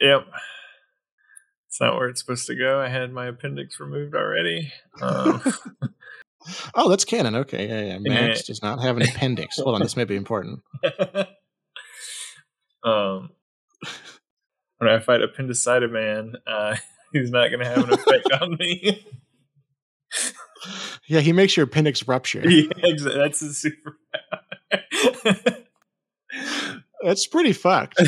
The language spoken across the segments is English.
Yep. It's not where it's supposed to go. I had my appendix removed already. Um, oh, that's canon. Okay, yeah, yeah. Max does not have an appendix. Hold on, this may be important. um, when I fight appendicitis man, uh, he's not going to have an effect on me. yeah, he makes your appendix rupture. Yeah, exactly. That's a super. That's pretty fucked.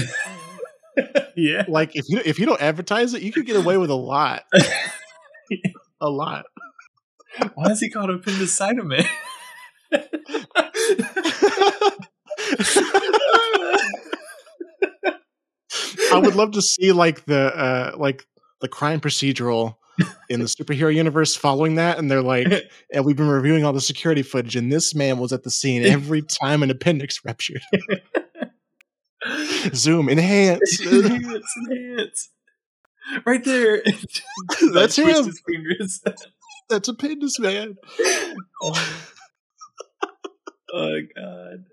Yeah. Like if you if you don't advertise it, you could get away with a lot. a lot. Why is he called appendicitis man? I would love to see like the uh like the crime procedural in the superhero universe following that and they're like and we've been reviewing all the security footage and this man was at the scene every time an appendix ruptured zoom enhance. Enhance enhance. Right there. That's him. that's appendix man. Oh. oh god.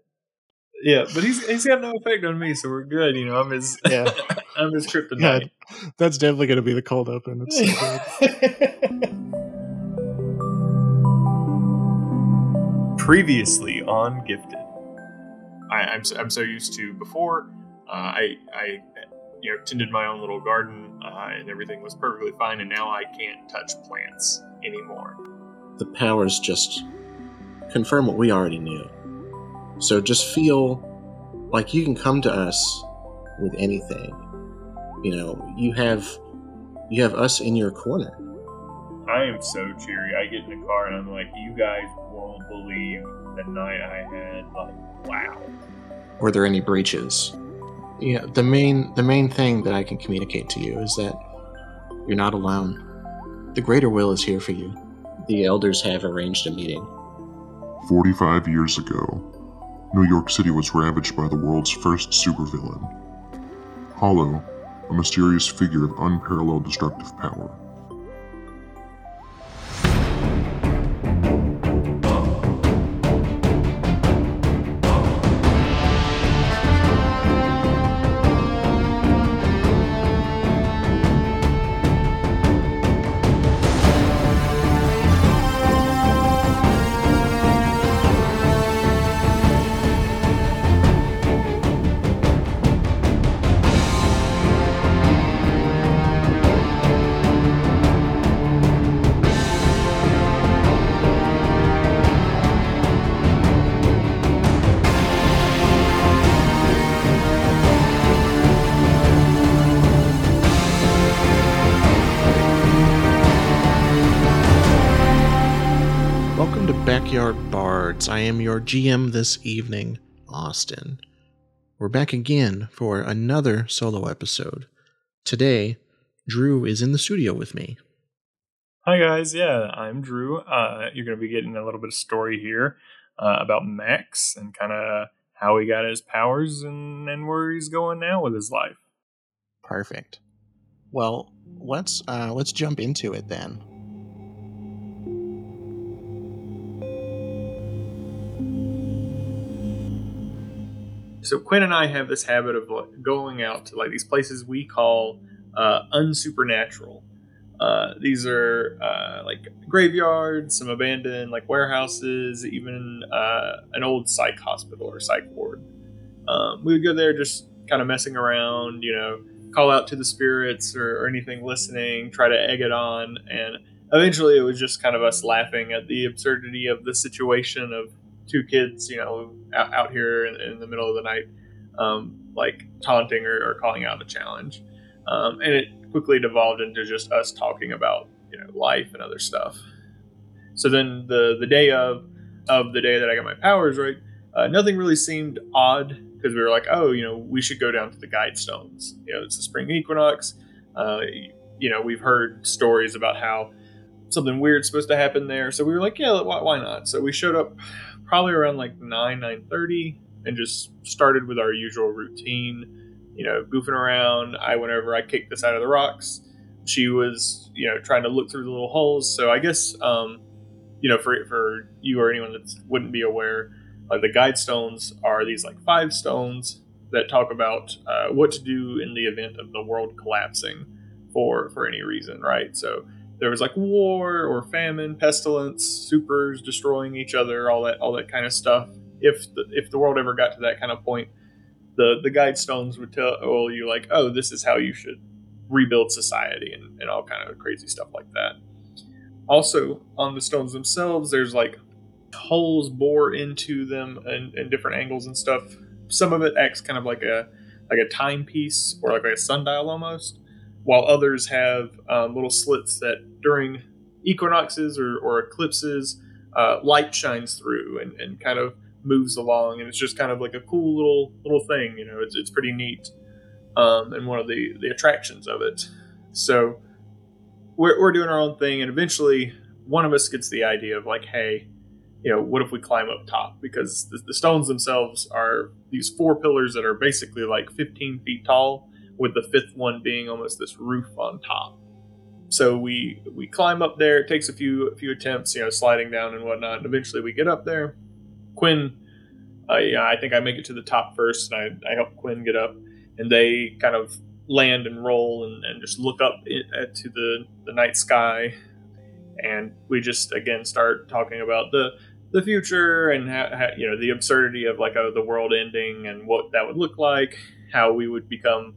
Yeah, but he's he's got no effect on me, so we're good. You know, I'm his yeah, I'm his kryptonite. Yeah, that's definitely going to be the cold open. It's so Previously on Gifted, I, I'm so, I'm so used to before. Uh, I I you know tended my own little garden uh, and everything was perfectly fine, and now I can't touch plants anymore. The powers just confirm what we already knew so just feel like you can come to us with anything. You know, you have you have us in your corner. I am so cheery. I get in the car and I'm like, you guys won't believe the night I had. Like, wow. Were there any breaches? Yeah, the main the main thing that I can communicate to you is that you're not alone. The greater will is here for you. The elders have arranged a meeting. 45 years ago, New York City was ravaged by the world's first supervillain. Hollow, a mysterious figure of unparalleled destructive power. Am your GM this evening, Austin. We're back again for another solo episode. Today, Drew is in the studio with me. Hi, guys. Yeah, I'm Drew. Uh, you're going to be getting a little bit of story here uh, about Max and kind of how he got his powers and, and where he's going now with his life. Perfect. Well, let's uh, let's jump into it then. So Quinn and I have this habit of going out to like these places we call uh, unsupernatural. Uh, these are uh, like graveyards, some abandoned like warehouses, even uh, an old psych hospital or psych ward. Um, we would go there just kind of messing around, you know, call out to the spirits or, or anything listening, try to egg it on, and eventually it was just kind of us laughing at the absurdity of the situation of two kids, you know, out, out here in, in, the middle of the night, um, like taunting or, or, calling out a challenge. Um, and it quickly devolved into just us talking about, you know, life and other stuff. So then the the day of of the day that I got my powers, right, uh, nothing really seemed odd because we were like, oh, you know, we should go down to the guide stones. You know, it's the spring equinox. Uh, you know, we've heard stories about how something weird's supposed to happen there. So we were like, yeah, why, why not? So we showed up probably around like 9 9.30 and just started with our usual routine you know goofing around i went over, i kicked the side of the rocks she was you know trying to look through the little holes so i guess um, you know for for you or anyone that wouldn't be aware like the guide stones are these like five stones that talk about uh, what to do in the event of the world collapsing for for any reason, right? So there was like war or famine, pestilence, supers destroying each other, all that all that kind of stuff. If the, if the world ever got to that kind of point, the the guide stones would tell you like, oh, this is how you should rebuild society and, and all kind of crazy stuff like that. Also, on the stones themselves, there's like holes bore into them in, in different angles and stuff. Some of it acts kind of like a like a timepiece or like a sundial almost, while others have um, little slits that during equinoxes or, or eclipses, uh, light shines through and, and kind of moves along, and it's just kind of like a cool little little thing. You know, it's it's pretty neat, um, and one of the the attractions of it. So we're we're doing our own thing, and eventually one of us gets the idea of like, hey, you know, what if we climb up top? Because the, the stones themselves are these four pillars that are basically like 15 feet tall, with the fifth one being almost this roof on top. So we we climb up there. It takes a few a few attempts, you know, sliding down and whatnot. And eventually we get up there. Quinn, uh, yeah, I think I make it to the top first, and I, I help Quinn get up, and they kind of land and roll and, and just look up it, at, to the the night sky, and we just again start talking about the the future and how, you know the absurdity of like oh, the world ending and what that would look like, how we would become,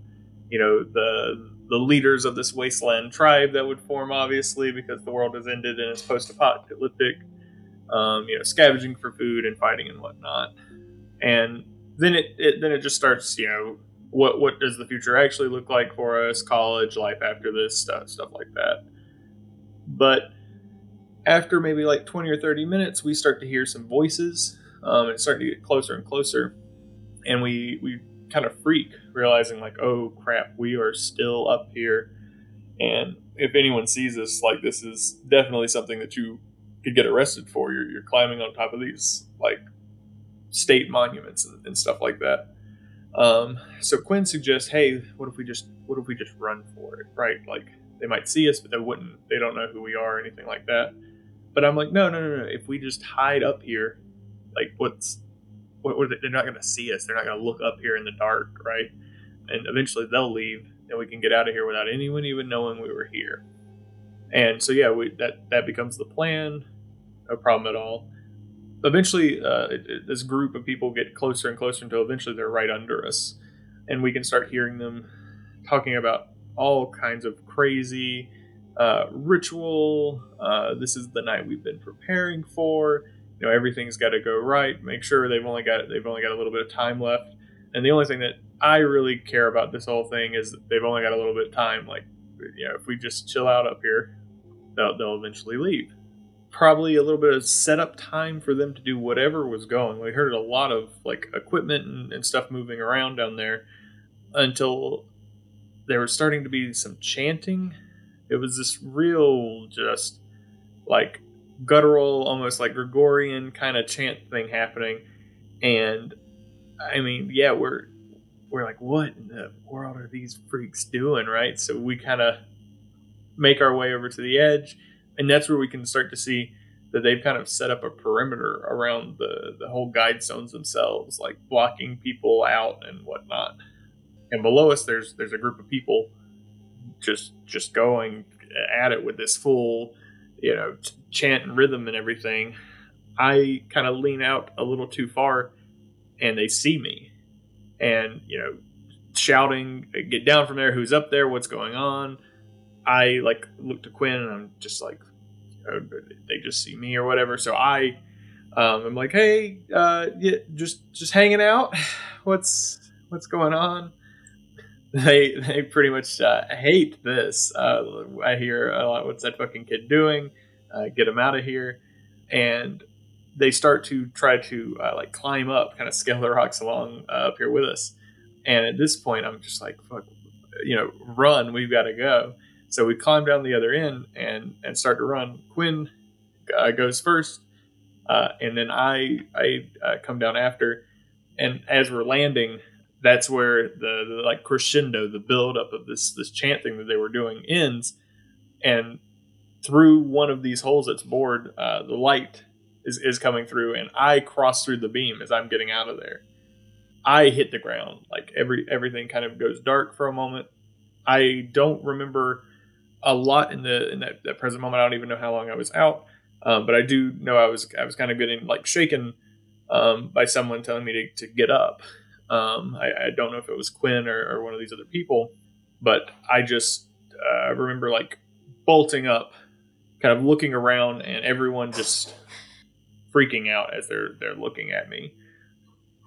you know, the the leaders of this wasteland tribe that would form, obviously, because the world has ended and it's post-apocalyptic. Um, you know, scavenging for food and fighting and whatnot, and then it, it then it just starts, you know, what what does the future actually look like for us? College life after this stuff, stuff like that. But after maybe like 20 or 30 minutes, we start to hear some voices. Um, it's starting to get closer and closer. And we, we kind of freak, realizing, like, oh crap, we are still up here. And if anyone sees us, like, this is definitely something that you could get arrested for. You're, you're climbing on top of these, like, state monuments and, and stuff like that. Um, so Quinn suggests, hey, what if we just, what if we just run for it, right? Like, they might see us, but they wouldn't, they don't know who we are or anything like that. But I'm like, no, no, no, no. If we just hide up here, like, what's they're not going to see us. They're not going to look up here in the dark, right? And eventually they'll leave, and we can get out of here without anyone even knowing we were here. And so, yeah, we, that that becomes the plan. No problem at all. Eventually, uh, it, it, this group of people get closer and closer until eventually they're right under us, and we can start hearing them talking about all kinds of crazy uh, ritual. Uh, this is the night we've been preparing for. You know, everything's got to go right. Make sure they've only got they've only got a little bit of time left. And the only thing that I really care about this whole thing is they've only got a little bit of time. Like, you know, if we just chill out up here, they'll, they'll eventually leave. Probably a little bit of setup time for them to do whatever was going. We heard a lot of like equipment and, and stuff moving around down there until there was starting to be some chanting it was this real, just like guttural, almost like Gregorian kind of chant thing happening. And I mean, yeah, we're we're like, what in the world are these freaks doing, right? So we kind of make our way over to the edge, and that's where we can start to see that they've kind of set up a perimeter around the the whole guide stones themselves, like blocking people out and whatnot. And below us, there's there's a group of people just just going at it with this full, you know, chant and rhythm and everything, I kind of lean out a little too far, and they see me, and you know, shouting, "Get down from there! Who's up there? What's going on?" I like look to Quinn, and I'm just like, they just see me or whatever. So I, um, I'm like, hey, uh, yeah, just just hanging out. What's what's going on? They they pretty much uh, hate this. Uh, I hear a lot. What's that fucking kid doing? Uh, get him out of here! And they start to try to uh, like climb up, kind of scale the rocks along uh, up here with us. And at this point, I'm just like, fuck, you know, run! We've got to go. So we climb down the other end and and start to run. Quinn uh, goes first, and then I I come down after. And as we're landing, that's where the, the like crescendo, the build up of this this chant thing that they were doing ends, and through one of these holes that's bored, uh, the light is, is coming through, and I cross through the beam as I'm getting out of there. I hit the ground. Like every everything kind of goes dark for a moment. I don't remember a lot in the in that, that present moment. I don't even know how long I was out, um, but I do know I was I was kind of getting like shaken um, by someone telling me to, to get up. Um, I, I, don't know if it was Quinn or, or, one of these other people, but I just uh, remember like bolting up, kind of looking around, and everyone just freaking out as they're they're looking at me.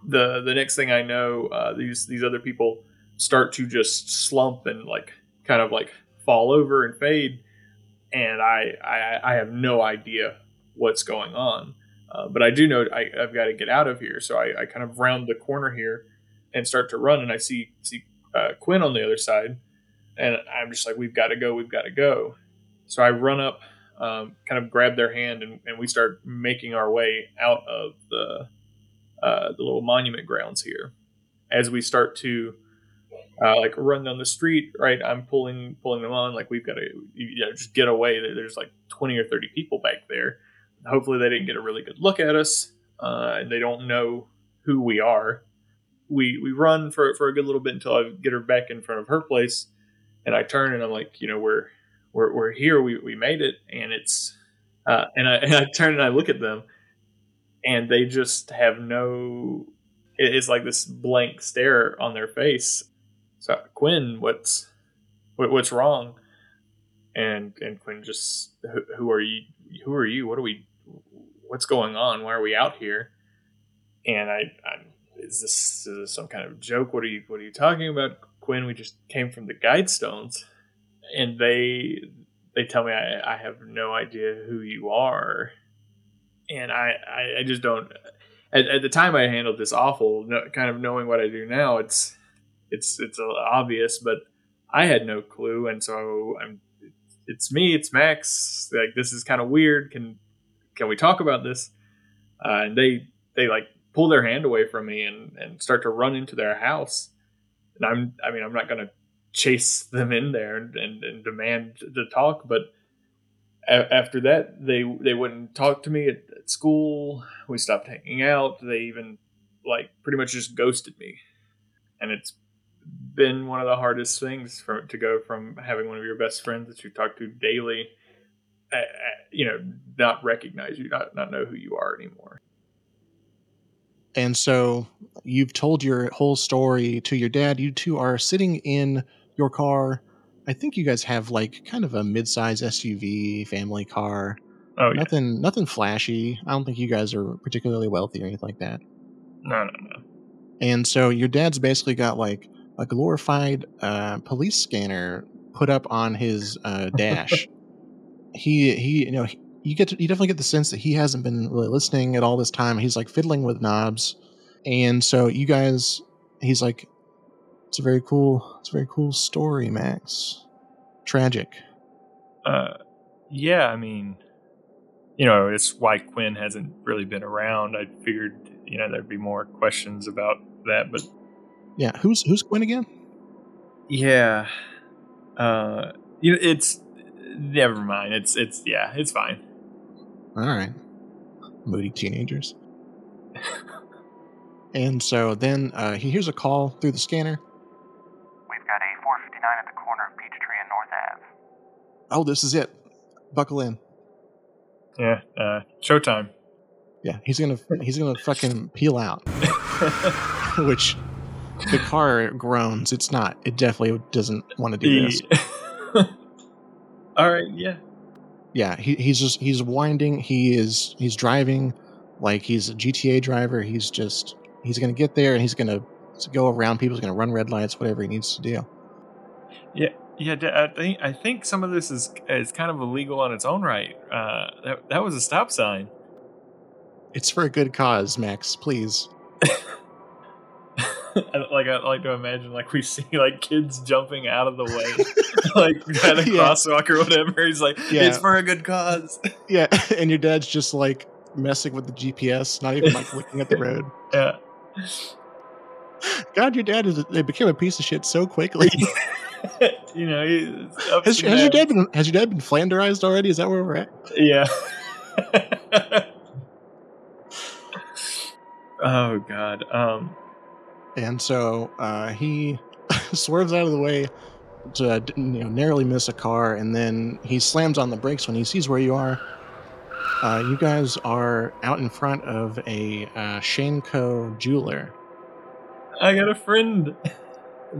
The the next thing I know, uh, these these other people start to just slump and like kind of like fall over and fade, and I I, I have no idea what's going on. Uh, but I do know I, have got to get out of here, so I, I, kind of round the corner here and start to run, and I see see uh, Quinn on the other side, and I'm just like, "We've got to go, we've got to go." So I run up, um, kind of grab their hand, and, and, we start making our way out of the uh, the little monument grounds here. As we start to uh, like run down the street, right? I'm pulling pulling them on, like we've got to you know just get away. There's like 20 or 30 people back there. Hopefully, they didn't get a really good look at us, uh, and they don't know who we are. We we run for for a good little bit until I get her back in front of her place, and I turn and I'm like, you know, we're we're, we're here. We we made it, and it's uh, and I and I turn and I look at them, and they just have no. It's like this blank stare on their face. So Quinn, what's what, what's wrong? And and Quinn just, who, who are you? Who are you? What are we? What's going on? Why are we out here? And I, I'm, is this, is this some kind of joke? What are you What are you talking about, Quinn? We just came from the Guidestones, and they they tell me I, I have no idea who you are and I, I, I just don't. At, at, the time, I handled this awful. No, kind of knowing what I do now, it's it's it's obvious, but I had no clue, and so I'm. It's me. It's Max. Like this is kind of weird. Can can we talk about this? Uh, and they they like pull their hand away from me and and start to run into their house. And I'm I mean I'm not gonna chase them in there and, and, and demand to talk, but a- after that, they they wouldn't talk to me at, at school. We stopped hanging out. They even like pretty much just ghosted me, and it's been one of the hardest things for to go from having one of your best friends that you talk to daily, uh, you know, not recognize you, not not know who you are anymore. And so you've told your whole story to your dad. You two are sitting in your car I think you guys have like kind of a mid-size SUV family car. Oh, yeah. nothing, nothing flashy. I don't think you guys are particularly wealthy or anything like that. No, no, no. And so your dad's basically got like a glorified uh, police scanner put up on his uh, dash. he, he, you know, he, you get to, you definitely get the sense that he hasn't been really listening at all this time. He's like fiddling with knobs, and so you guys, he's like, it's a very cool. It's a very cool story, Max. Tragic. Uh, yeah. I mean, you know, it's why Quinn hasn't really been around. I figured, you know, there'd be more questions about that, but yeah, who's who's Quinn again? Yeah. Uh, you know, it's never mind. It's it's yeah, it's fine. All right. Moody teenagers. and so then uh, he hears a call through the scanner We've got a 459 at the corner of Peachtree and North Ave. oh, this is it. Buckle in. Yeah, uh, showtime. Yeah, he's gonna he's gonna fucking peel out. Which the car groans. It's not. It definitely doesn't want to do this. All right. Yeah. Yeah. He, he's just he's winding. He is he's driving like he's a GTA driver. He's just he's gonna get there and he's gonna go around people. He's gonna run red lights, whatever he needs to do. Yeah. Yeah, I think I think some of this is is kind of illegal on its own right. Uh, that that was a stop sign. It's for a good cause, Max. Please. like I like to imagine, like we see like kids jumping out of the way, like at a yeah. crosswalk or whatever. He's like, yeah. "It's for a good cause." Yeah, and your dad's just like messing with the GPS, not even like looking at the road. Yeah. God, your dad is they became a piece of shit so quickly. you know, has, has your dad been has your dad been flanderized already? Is that where we're at? Yeah. oh God. Um. And so uh, he swerves out of the way to uh, you know, narrowly miss a car, and then he slams on the brakes when he sees where you are. Uh, you guys are out in front of a uh, Shane Co. jeweler. I got a friend.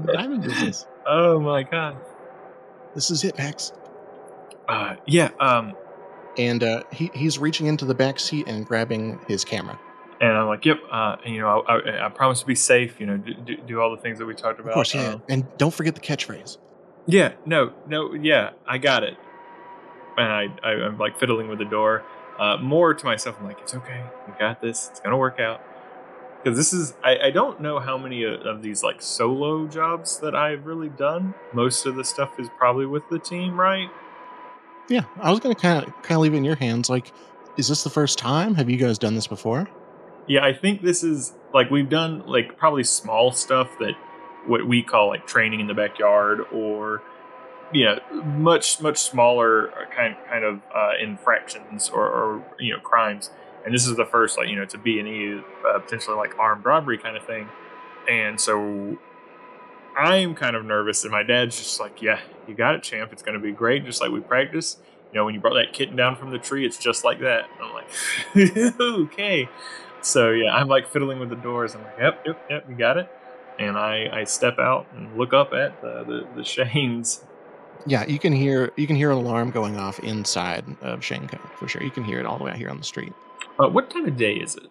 diamond business. Oh my god. This is it, Max. Uh, yeah. Um, And uh, he, he's reaching into the back seat and grabbing his camera. And I'm like, yep. Uh, and, you know, I, I, I promise to be safe. You know, do, do, all the things that we talked about. Of course, yeah. Um, and don't forget the catchphrase. yeah. No. No. Yeah. I got it. And I, I I'm like fiddling with the door. Uh, more to myself, I'm like, it's okay. We got this. It's gonna work out. Because this is, I, I don't know how many of, of these like solo jobs that I've really done. Most of the stuff is probably with the team, right? Yeah, I was gonna kind of kind of leave it in your hands. Like, is this the first time? Have you guys done this before? Yeah, I think this is like we've done like probably small stuff that what we call like training in the backyard or you know much much smaller uh, kind kind of uh, infractions or, or you know crimes. And this is the first like you know it's a B and E uh, potentially like armed robbery kind of thing. And so I'm kind of nervous, and my dad's just like, "Yeah, you got it, champ. It's going to be great, just like we practice You know, when you brought that kitten down from the tree, it's just like that. And I'm like, okay. So yeah, I'm like fiddling with the doors. I'm like, yep, yep, yep, you got it. And I, I step out and look up at the, the, the Shanes. Yeah, you can hear you can hear an alarm going off inside of Shane Co. for sure. You can hear it all the way out here on the street. Uh, what time of day is it?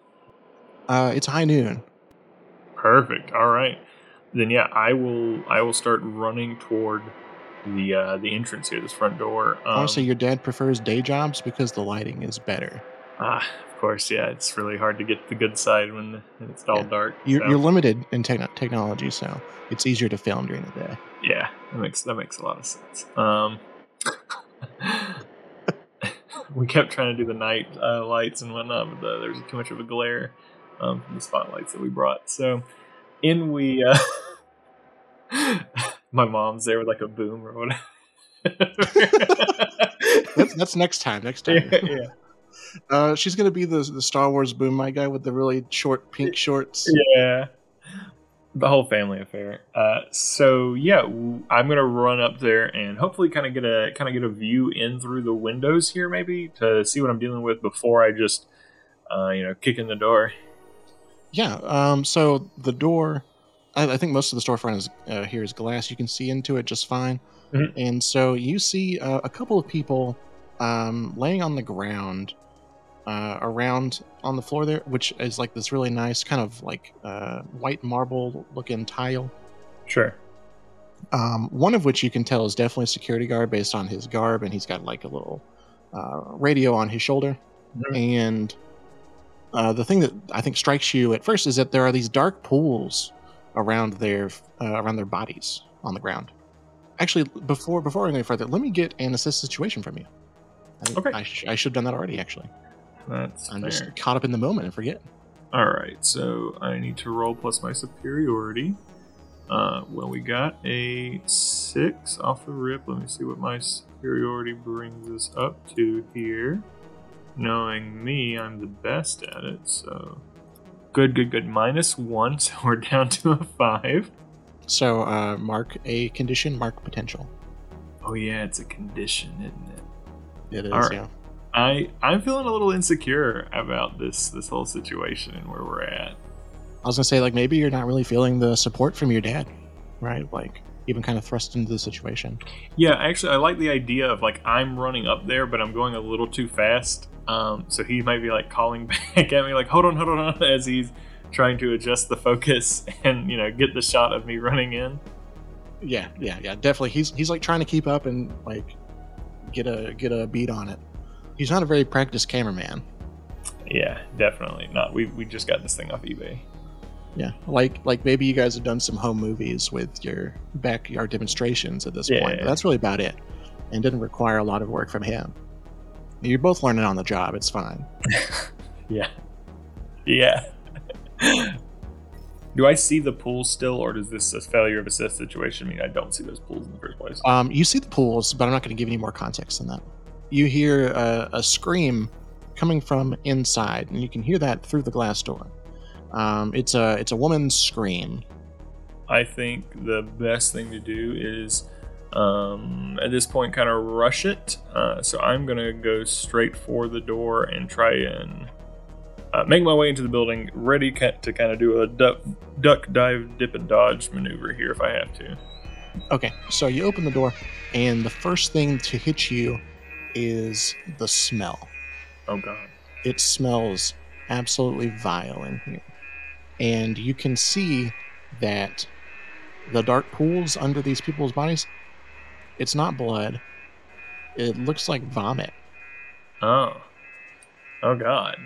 Uh, it's high noon. Perfect. All right. Then yeah, I will I will start running toward the uh, the entrance here, this front door. Um, Honestly, your dad prefers day jobs because the lighting is better. Ah, of course, yeah. It's really hard to get the good side when it's all Yeah. dark. You're, so- you're limited in techno technology, so it's easier to film during the day. Yeah, that makes that makes a lot of sense. Um, we kept trying to do the night uh, lights and whatnot, but the, there was too much of a glare um, from the spotlights that we brought. So in we, uh, my mom's there with like a boom or whatever. That's, that's next time. Next time. yeah, yeah. Uh, she's gonna be the the Star Wars boom my guy with the really short pink shorts. yeah the whole family affair uh so yeah I'm gonna run up there and hopefully kind of get a kind of get a view in through the windows here maybe to see what i'm dealing with before i just uh you know kick in the door Yeah. Um. So the door, I, I think most of the storefront is uh, here is glass. You can see into it just fine. Mhm. And so you see uh, a couple of people um, laying on the ground uh, around on the floor there, which is like this really nice kind of like uh, white marble looking tile. sure Um, one of which you can tell is definitely a security guard based on his garb, and he's got like a little uh, radio on his shoulder. Mhm. And uh, the thing that I think strikes you at first is that there are these dark pools around their uh, around their bodies on the ground. Actually, before before I go any further, let me get an assess situation from you. I, Okay. I, sh- I should have done that already. Actually, that's I'm fair. just caught up in the moment and forget. all right so i need to roll plus my superiority uh well we got a six off the rip let me see what my superiority brings us up to here knowing me i'm the best at it so good good good minus one so we're down to a five. So uh, mark a condition, mark potential. Oh yeah it's a condition isn't it It is. All right. Yeah. I i'm feeling a little insecure about this this whole situation and where we're at I was gonna say like maybe you're not really feeling the support from your dad, right? Like you've kind of thrust into the situation. Yeah, actually, I like the idea of like I'm running up there, but I'm going a little too fast. Um, so he might be like calling back at me, like "Hold on, hold on," hold on," as he's trying to adjust the focus and you know get the shot of me running in. Yeah, yeah, yeah. Definitely. He's he's like trying to keep up and like get a get a beat on it. He's not a very practiced cameraman. Yeah, definitely not. We we just got this thing off eBay. Yeah, like like maybe you guys have done some home movies with your backyard demonstrations at this Yeah. point. But that's really about it, and didn't require a lot of work from him. You're both learning on the job. It's fine. Yeah, yeah. Do I see the pool still, or does this a failure of assess situation mean I don't see those pools in the first place? Um, you see the pools, but I'm not going to give any more context than that. You hear a, a scream coming from inside, and you can hear that through the glass door. Um, it's a it's a woman's scream, I think the best thing to do is um, at this point kind of rush it. Uh, so I'm gonna go straight for the door and try and uh, make my way into the building, ready to kind of do a duck, duck, dive, dip, and dodge maneuver here if I have to. Okay, so you open the door, and the first thing to hit you is the smell. Oh god. It smells absolutely vile in here. And you can see that the dark pools under these people's bodies, it's not blood. It looks like vomit. Oh. Oh god.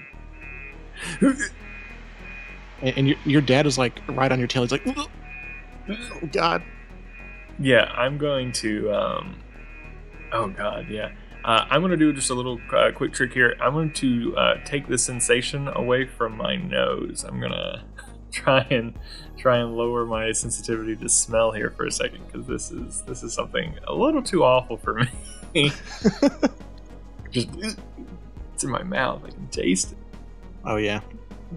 And, and your, your dad is like right on your tail. He's like, oh, God. Yeah, I'm going to. Um, oh God, yeah. Uh, I'm going to do just a little uh, quick trick here. I'm going to uh, take the sensation away from my nose. I'm going to try and try and lower my sensitivity to smell here for a second because this is this is something a little too awful for me. just it's in my mouth. I can taste it. Oh, yeah.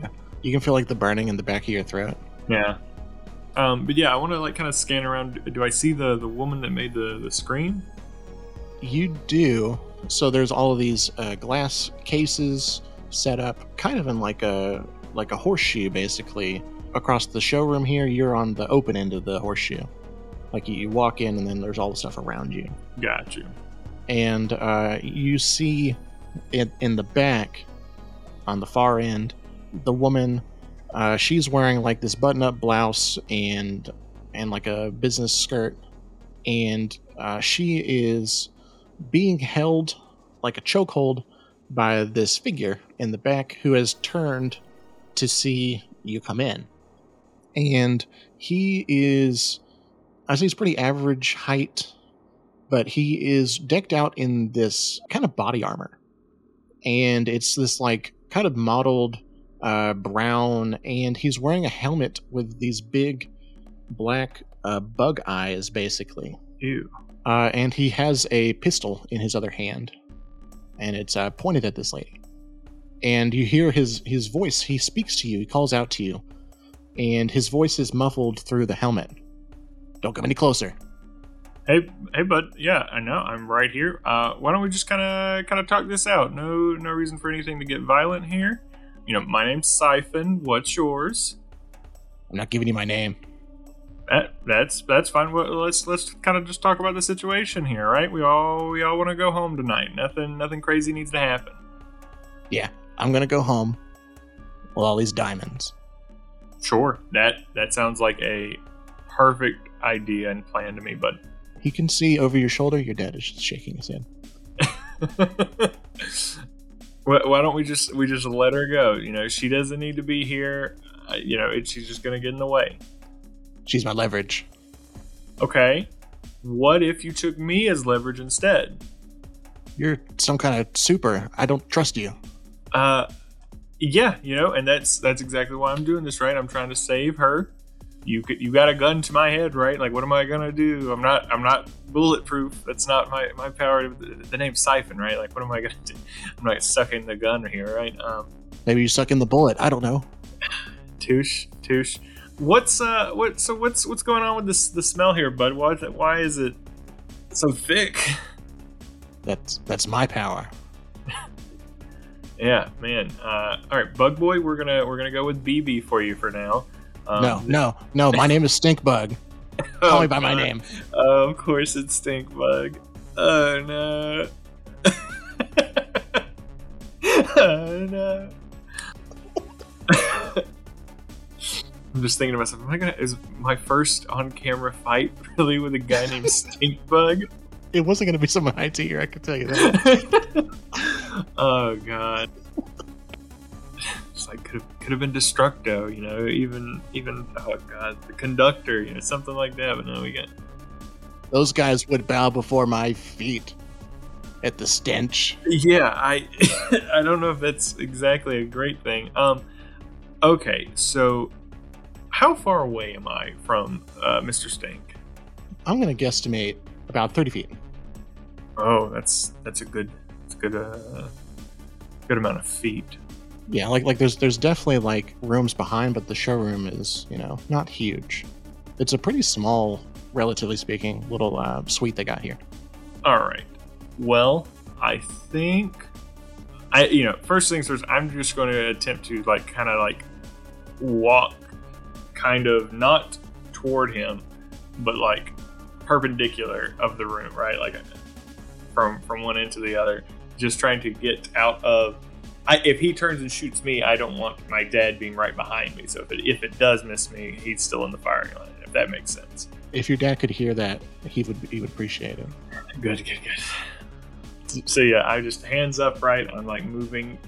yeah. You can feel like the burning in the back of your throat. Yeah. Um, but yeah, I want to like kind of scan around. Do I see the the woman that made the the screen? You do. So there's all of these uh, glass cases set up, kind of in like a like a horseshoe, basically. Across the showroom here, you're on the open end of the horseshoe. Like you, you walk in, and then there's all the stuff around you. Got you. And uh, you see in, in the back, on the far end, the woman. Uh, she's wearing like this button-up blouse and and like a business skirt, and uh, she is being held like a chokehold by this figure in the back who has turned to see you come in. And he is, I say he's pretty average height, but he is decked out in this kind of body armor. And it's this like kind of modeled uh, brown, and he's wearing a helmet with these big black uh, bug eyes, basically. Ew. Uh, and he has a pistol in his other hand, and it's uh, pointed at this lady. And you hear his his voice. He speaks to you. He calls out to you, and his voice is muffled through the helmet. Don't come any closer. Hey, hey, bud. Yeah, I know. I'm right here. Uh, why don't we just kind of, kind of talk this out? No, no reason for anything to get violent here. You know, my name's Siphon. What's yours? I'm not giving you my name. That, that's that's fine. Well, let's let's kind of just talk about the situation here, right? We all we all want to go home tonight. Nothing nothing crazy needs to happen. Yeah, I'm gonna go home with all these diamonds. Sure. That that sounds like a perfect idea and plan to me, bud. He can see over your shoulder. Your dad is just shaking his head. why, why don't we just we just let her go? You know, she doesn't need to be here. Uh, you know, it, she's just gonna get in the way. She's my leverage. Okay. What if you took me as leverage instead? You're some kind of super. I don't trust you. Uh, yeah, you know, and that's that's exactly why I'm doing this, right? I'm trying to save her. You could, you got a gun to my head, right? Like, what am I gonna do? I'm not I'm not bulletproof. That's not my my power. The, the name's Siphon, right? Like, what am I gonna do? I'm not sucking the gun here, right? Um, Maybe you suck in the bullet. I don't know. touche, touche. What's uh what so what's what's going on with this the smell here, bud? Why is it, why is it so thick? That's that's my power. Yeah, man. Uh, all right, Bug Boy, we're gonna we're gonna go with BB for you for now. Um, no, no, no. My name is Stinkbug. oh, Call me by my name. Oh, of course, it's Stink Bug. Oh no. oh no. I'm just thinking to myself, am I gonna is my first on camera fight really with a guy named Stinkbug? It wasn't going to be someone I here. I can tell you that. oh god. It's like could have, could have been Destructo, you know, even even oh god, the conductor, you know, something like that. But no, we got Those guys would bow before my feet at the stench. yeah. I I don't know if that's exactly a great thing. Um, okay, so how far away am I from uh, Mr. Stink? I'm going to guesstimate about 30 feet. Oh, that's that's a good that's a good uh good amount of feet. Yeah, like like there's there's definitely like rooms behind, but the showroom is you know not huge. it's a pretty small, relatively speaking, little uh, suite they got here. All right. Well, I think I you know first things first. I'm just going to attempt to like kind of like walk, kind of not toward him, but like perpendicular of the room, right? Like from from one end to the other, just trying to get out of. I, if he turns and shoots me, I don't want my dad being right behind me. So if it if it does miss me, he's still in the firing line. If that makes sense. If your dad could hear that, he would he would appreciate it. Good, good, good. So yeah, I just hands up, right? I'm like moving,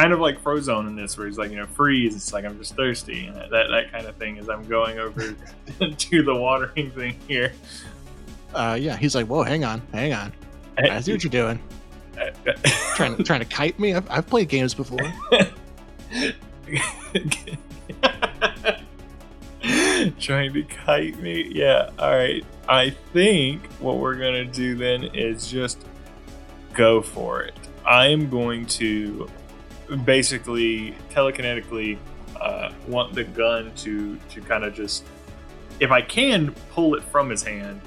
kind of like Frozone in this, where he's like, you know, freeze. It's like I'm just thirsty, and that that kind of thing. As I'm going over to the watering thing here. Uh, yeah, he's like, "Whoa, hang on, hang on. I see what you're doing. trying to trying to kite me. I've, I've played games before. trying to kite me. Yeah. All right. I think what we're gonna do then is just go for it. I am going to basically telekinetically uh, want the gun to to kind of just if I can pull it from his hand.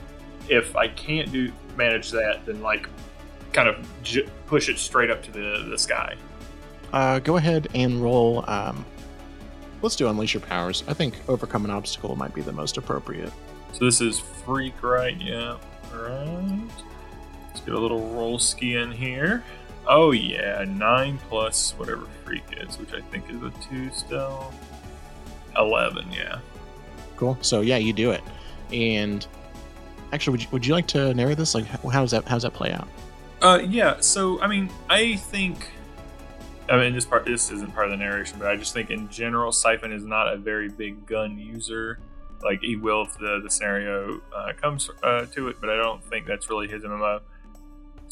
If I can't do manage that, then like kind of j- push it straight up to the the sky. Uh, go ahead and roll. Um, let's do unleash your powers. I think overcome an obstacle might be the most appropriate. So this is freak, right? Yeah. All right. Let's get a little roll ski in here. Oh yeah, nine plus whatever freak is, which I think is a two still. Eleven, yeah. Cool. So yeah, you do it. And actually, would you, would you like to narrate this? Like, how does that how does that play out? Uh, yeah. So I mean, I think. I mean, this part this isn't part of the narration, but I just think in general, Siphon is not a very big gun user. Like he will if the the scenario uh, comes uh, to it, but I don't think that's really his MMO.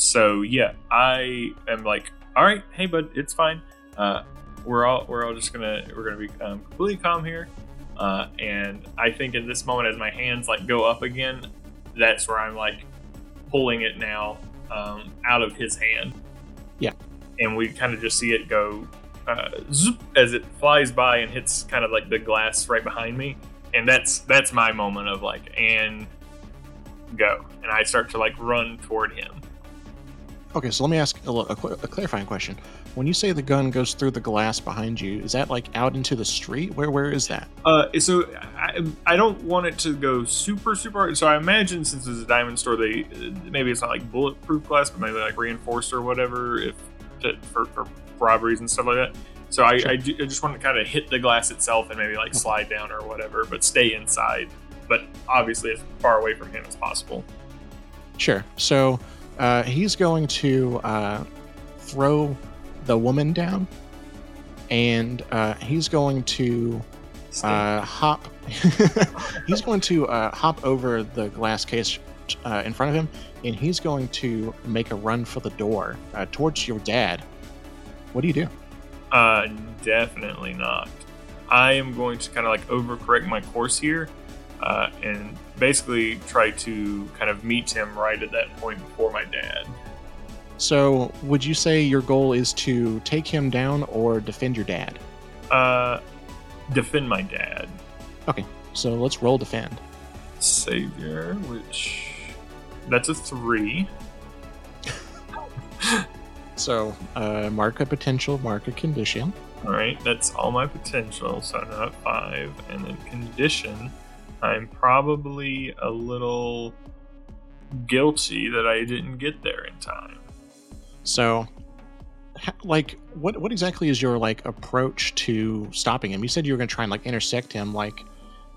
So yeah, I am like, all right, hey bud, it's fine. Uh, we're all we're all just gonna we're gonna be um, completely calm here. Uh, and I think at this moment, as my hands like go up again, that's where I'm like pulling it now um, out of his hand. Yeah. And we kind of just see it go uh, zoop, as it flies by and hits kind of like the glass right behind me. And that's that's my moment of like and go. And I start to like run toward him. Okay, so let me ask a, a, a, clarifying question. When you say the gun goes through the glass behind you, is that like out into the street? Where where is that? Uh, so I, I don't want it to go super super hard. So I imagine since it's a diamond store, they maybe it's not like bulletproof glass, but maybe like reinforced or whatever, if to, for, for robberies and stuff like that. So I, sure. I, do, I, just want to kind of hit the glass itself and maybe like slide down or whatever, but stay inside. But obviously as far away from him as possible. Sure. So uh, he's going to uh, throw the woman down, and uh, he's going to uh, hop. he's going to uh, hop over the glass case uh, in front of him, and he's going to make a run for the door towards your dad. What do you do? Uh, definitely not. I am going to kind of like overcorrect my course here uh, and basically try to kind of meet him right at that point before my dad. So, would you say your goal is to take him down or defend your dad? Uh, defend my dad. Okay, so let's roll defend. Savior, which that's a three. so, uh, mark a potential, mark a condition. All right, that's all my potential. So I'm at five, and then condition I'm probably a little guilty that I didn't get there in time. So, like, what what exactly is your like approach to stopping him? You said you were going to try and like intersect him. Like,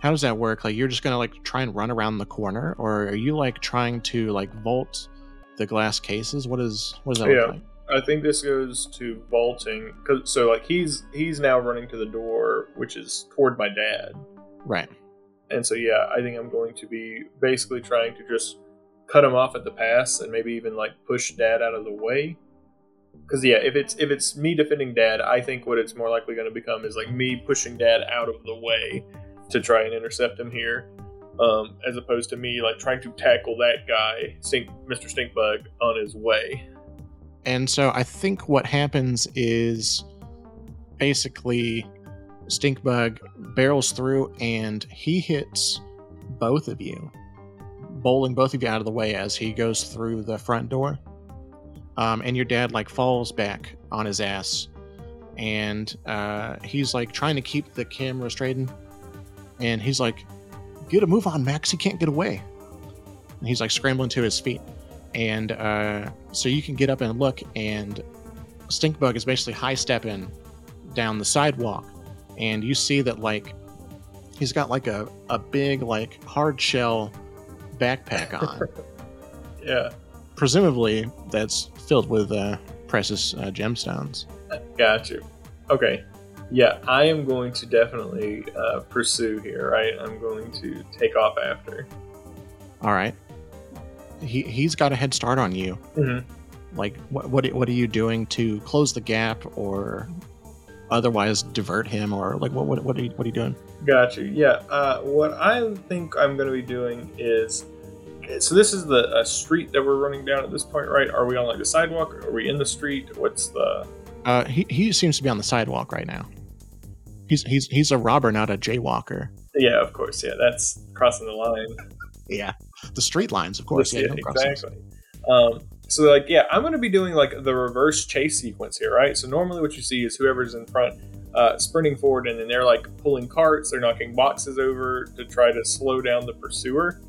how does that work? Like, you're just going to like try and run around the corner, or are you like trying to like vault the glass cases? What is what does that yeah. look like? I think this goes to vaulting. Cause, so like he's he's now running to the door, which is toward my dad. Right. And so, yeah, I think I'm going to be basically trying to just cut him off at the pass and maybe even like push dad out of the way. Because yeah, if it's if it's me defending dad, I think what it's more likely going to become is like me pushing dad out of the way to try and intercept him here, um, as opposed to me like trying to tackle that guy, Stink, Mr. Stinkbug, on his way. And so I think what happens is basically Stinkbug barrels through and he hits both of you, bowling both of you out of the way as he goes through the front door. Um, and your dad like falls back on his ass, and uh, he's like trying to keep the camera straightened, and he's like, "Get a move on, Max! He can't get away." And he's like scrambling to his feet, and uh, so you can get up and look, and Stinkbug is basically high stepping down the sidewalk, and you see that like he's got like a, a big like hard shell backpack on. Yeah, Presumably that's filled with uh, precious uh, gemstones. got you. Okay. Yeah, I am going to definitely uh, pursue here, right? I'm going to take off after. All right. He he's got a head start on you. Mm-hmm. Like what what what are you doing to close the gap or otherwise divert him or like what what what are you, what are you doing? Got you. Yeah. Uh, what I think I'm going to be doing is. So this is the uh, street that we're running down at this point, right? Are we on like the sidewalk? Are we in the street? What's the? Uh, he he seems to be on the sidewalk right now. He's he's he's a robber, not a jaywalker. Yeah, of course. Yeah, that's crossing the line. Yeah, the street lines, of course. Yeah, no exactly. Um, so like, yeah, I'm going to be doing like the reverse chase sequence here, right? So normally what you see is whoever's in front uh, sprinting forward, and then they're like pulling carts, they're knocking boxes over to try to slow down the pursuer.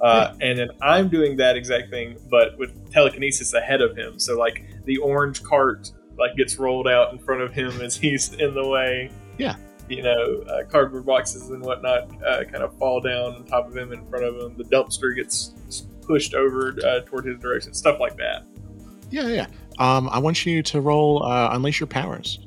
Uh, And then I'm doing that exact thing, but with telekinesis ahead of him. So like the orange cart like gets rolled out in front of him as he's in the way. Yeah. You know, uh, cardboard boxes and whatnot uh, kind of fall down on top of him in front of him. The dumpster gets pushed over uh, toward his direction, stuff like that. Yeah, yeah. Um, I want you to roll uh, unleash your powers.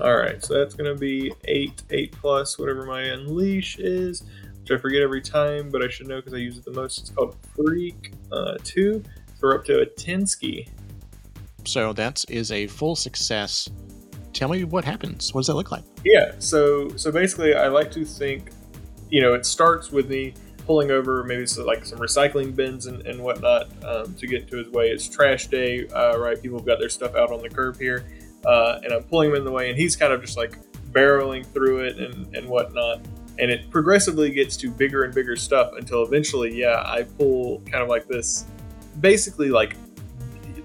All right, so that's going to be eight, eight plus whatever my unleash is, which I forget every time, but I should know because I use it the most. It's called Freak uh, Two. So we're up to a ten ski. So that is a full success. Tell me what happens. What does that look like? Yeah, so so basically, I like to think, you know, it starts with me pulling over maybe so like some recycling bins and, and whatnot um, to get to his way. It's trash day, uh, right? People have got their stuff out on the curb here, uh, and I'm pulling him in the way, and he's kind of just like barreling through it and and whatnot. And it progressively gets to bigger and bigger stuff until eventually, yeah, I pull kind of like this, basically like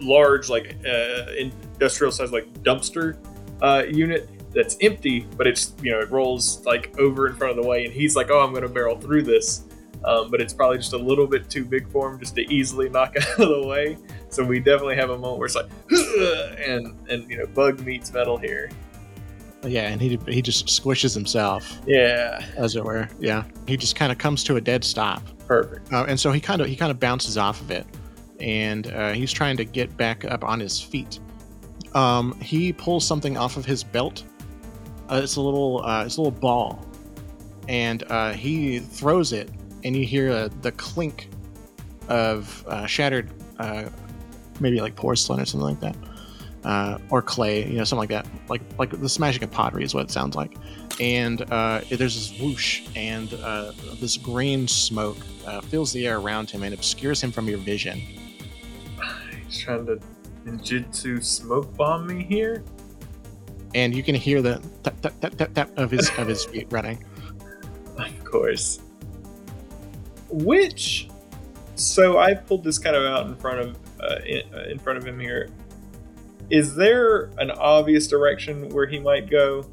large, like uh, industrial size, like dumpster uh, unit that's empty, but it's you know it rolls like over in front of the way, and he's like, "Oh, I'm to barrel through this," um, but it's probably just a little bit too big for him just to easily knock out of the way. So we definitely have a moment where it's like, and and you know, bug meets metal here. Yeah, and he he just squishes himself, Yeah, as it were. Yeah, he just kind of comes to a dead stop, perfect. uh, and so he kind of he kind of bounces off of it, and uh, he's trying to get back up on his feet. Um, he pulls something off of his belt. Uh, it's a little uh, it's a little ball, and uh, he throws it, and you hear uh, the clink of uh, shattered, uh, maybe like porcelain or something like that, uh, or clay, you know, something like that. Like like the smashing of pottery is what it sounds like. And uh, there's this whoosh, and uh, this green smoke uh, fills the air around him and obscures him from your vision. He's trying to ninjutsu smoke bomb me here. And you can hear the tap tap tap tap, tap of his of his feet running. Of course. Which, so I pulled this kind of out in front of uh, in, uh, in front of him here. Is there an obvious direction where he might go?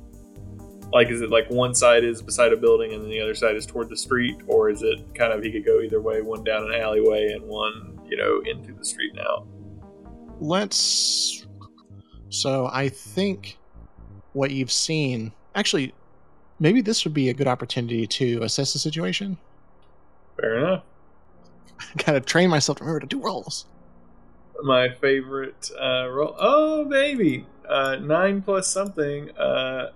Like, is it like one side is beside a building and then the other side is toward the street, or is it kind of he could go either way, one down an alleyway and one, you know, into the street now? Let's. So I think what you've seen. Actually, maybe this would be a good opportunity to assess the situation. Fair enough. Gotta train myself to remember to do rolls. My favorite uh, roll. Oh, baby. Uh, nine plus something uh,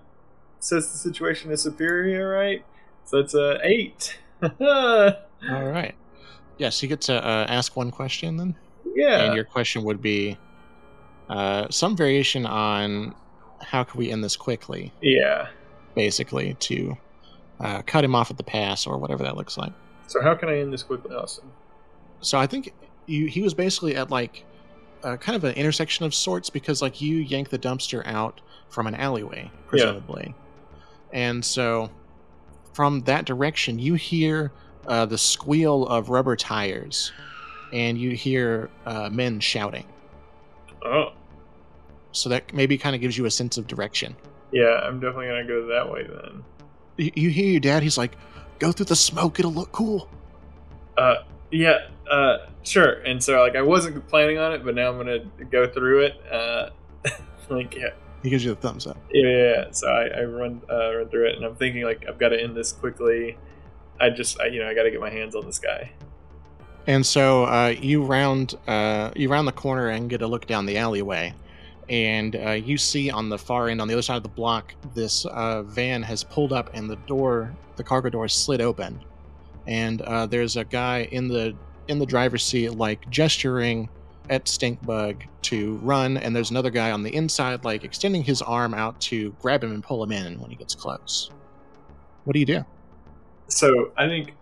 says the situation is superior, right? So it's a eight. yeah. All right. Yes, you get to uh, ask one question then, Yeah. and your question would be uh, some variation on how can we end this quickly, yeah. basically to uh, cut him off at the pass or whatever that looks like. So how can I end this quickly, Austin? So I think you, he was basically at like uh, kind of an intersection of sorts because like you yanked the dumpster out from an alleyway, presumably, and so from that direction you hear uh, the squeal of rubber tires, and you hear uh, men shouting. Oh, So that maybe kind of gives you a sense of direction. yeah. I'm definitely gonna go that way then. You, you hear your dad. He's like, "Go through the smoke. It'll look cool." Uh, yeah. Uh, sure. And so like I wasn't planning on it, but now I'm gonna go through it. Uh, like yeah. He gives you the thumbs up. Yeah, yeah, yeah. So I, I run uh, run through it, and I'm thinking like I've got to end this quickly. I just, I, you know, I got to get my hands on this guy. And so uh, you round uh, you round the corner and get a look down the alleyway, and uh, you see on the far end, on the other side of the block, this uh, van has pulled up, and the door, the cargo door, slid open, and uh, there's a guy in the in the driver's seat, like gesturing at Stinkbug to run, and there's another guy on the inside, like extending his arm out to grab him and pull him in when he gets close. What do you do? So I think,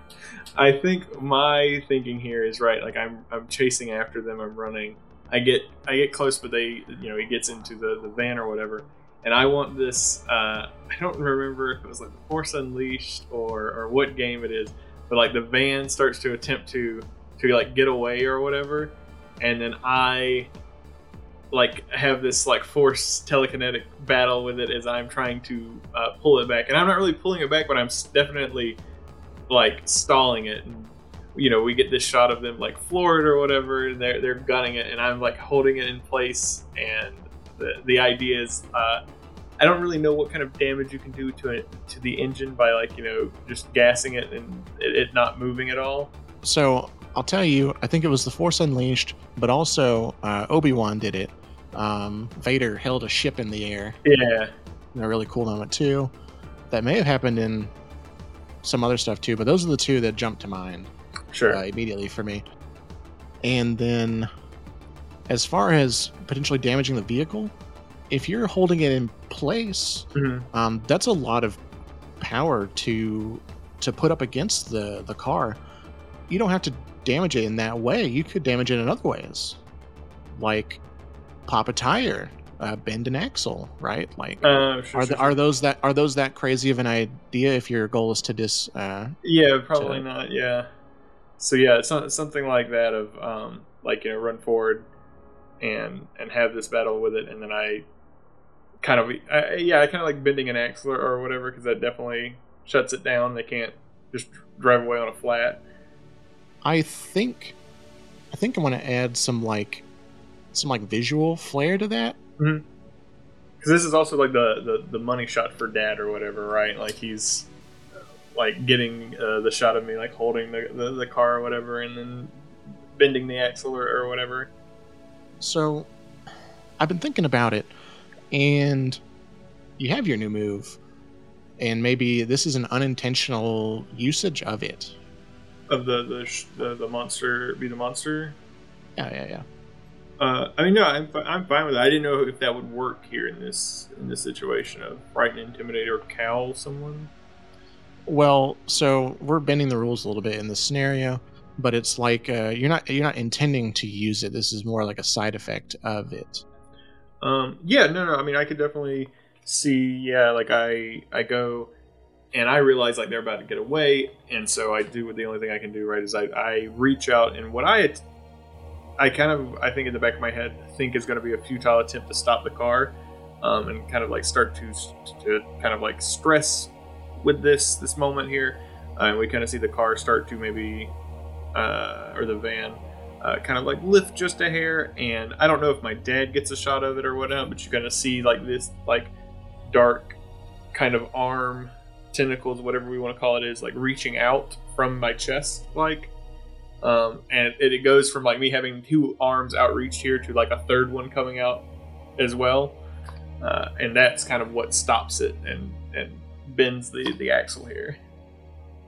I think my thinking here is right. Like I'm, I'm chasing after them. I'm running. I get, I get close, but they, you know, he gets into the the van or whatever. And I want this. Uh, I don't remember if it was like the Force Unleashed or or what game it is, but like the van starts to attempt to to like get away or whatever, and then I like have this like force telekinetic battle with it as I'm trying to uh, pull it back, and I'm not really pulling it back, but I'm definitely like stalling it. And you know, we get this shot of them like floored or whatever, and they're they're gunning it, and I'm like holding it in place. And the the idea is, uh, I don't really know what kind of damage you can do to it to the engine by like you know just gassing it and it, it not moving at all. So I'll tell you, I think it was the Force Unleashed, but also uh, Obi Wan did it. Um, Vader held a ship in the air. Yeah, in A really cool moment too. That may have happened in some other stuff too, but those are the two that jump to mind sure. uh, immediately for me. And then, as far as potentially damaging the vehicle, if you're holding it in place, Mhm. um, that's a lot of power to to put up against the the car. You don't have to damage it in that way. You could damage it in other ways, like pop a tire, uh, bend an axle, right? Like, Uh, sure, are sure, the, are those that are those that crazy of an idea? If your goal is to dis, uh, Yeah, probably to- not. Yeah. So yeah, it's something like that of um, like you know run forward and and have this battle with it, and then I kind of I, yeah I kind of like bending an axle or, whatever because that definitely shuts it down. They can't just drive away on a flat. I think, I think I want to add some like, some like visual flair to that. Because this is also like the, the the money shot for dad or whatever, right? Like he's like getting uh, the shot of me like holding the, the, the car or whatever, and then bending the axle or, or whatever. So, I've been thinking about it, and you have your new move, and maybe this is an unintentional usage of it. Of the the, sh- the the monster be the monster. Yeah, yeah, yeah. Uh, I mean, no, I'm, I'm fine with it. I didn't know if that would work here in this in this situation of frighten, intimidate, or cowl someone. Well, so we're bending the rules a little bit in this scenario, but it's like uh, you're not you're not intending to use it. This is more like a side effect of it. Um, yeah, no, no. I mean, I could definitely see. Yeah, like I I go and I realize like they're about to get away, and so I do what the only thing I can do. Right is I I reach out and what I I kind of I think in the back of my head think is going to be a futile attempt to stop the car, um, and kind of like start to to kind of like stress with this this moment here, uh, and we kind of see the car start to maybe uh, or the van uh, kind of like lift just a hair, and I don't know if my dad gets a shot of it or whatnot, but you kind of see like this like dark kind of arm tentacles, whatever we want to call it, is like reaching out from my chest, like, um, and it, it goes from like me having two arms outreached here to like a third one coming out as well, uh, and that's kind of what stops it and and bends the the axle here.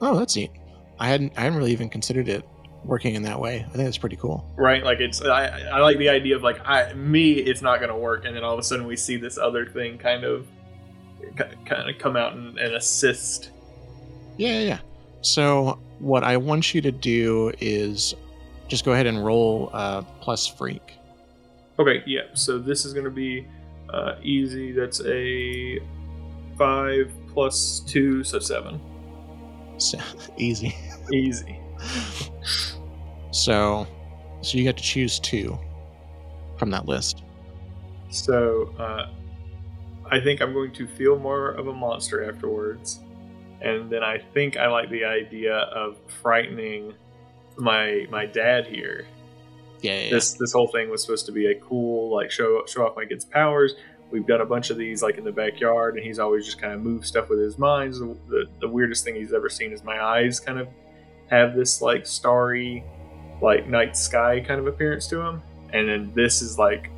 Oh, that's neat. I hadn't I hadn't really even considered it working in that way. I think that's pretty cool. right like it's I, I like the idea of like I me it's not gonna work and then all of a sudden we see this other thing kind of kind of come out and, and assist Yeah, yeah, yeah. So what I want you to do is just go ahead and roll uh, plus freak. okay yeah so this is gonna be uh, easy that's a five plus two so seven So, easy. Easy. So, so you get to choose two from that list. So, uh, I think I'm going to feel more of a monster afterwards. And then I think I like the idea of frightening my my dad here. Yeah, yeah, yeah. This this whole thing was supposed to be a cool like show show off my kid's powers. We've done a bunch of these like in the backyard, and he's always just kind of moved stuff with his mind. The, the, the weirdest thing he's ever seen is my eyes kind of have this like starry, like night sky kind of appearance to him. And then this is like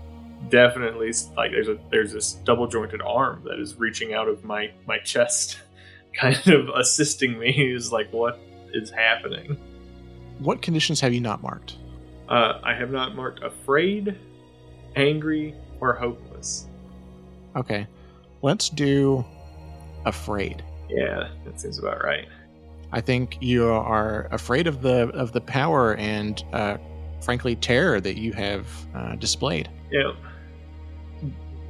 definitely like there's a there's this double jointed arm that is reaching out of my my chest, kind of assisting me. Is like what is happening? What conditions have you not marked? Uh, I have not marked afraid, angry, or hopeless. Okay, let's do afraid. Yeah, that seems about right. I think you are afraid of the of the power and, uh, frankly, terror that you have uh, displayed. Yeah.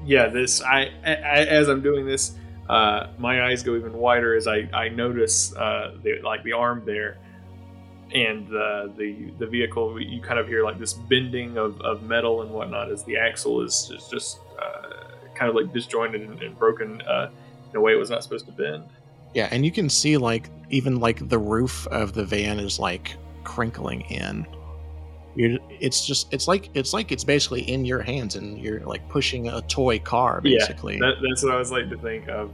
Yeah, this I, I as I'm doing this, uh, my eyes go even wider as I I notice uh, the like the arm there, and the the the vehicle. You kind of hear like this bending of, of metal and whatnot as the axle is just just uh, kind of like disjointed and, and broken uh, in a way it was not supposed to bend. Yeah, and you can see like even like the roof of the van is like crinkling in. You're, it's just it's like it's like it's basically in your hands and you're like pushing a toy car basically. Yeah, that, that's what I was like to think of.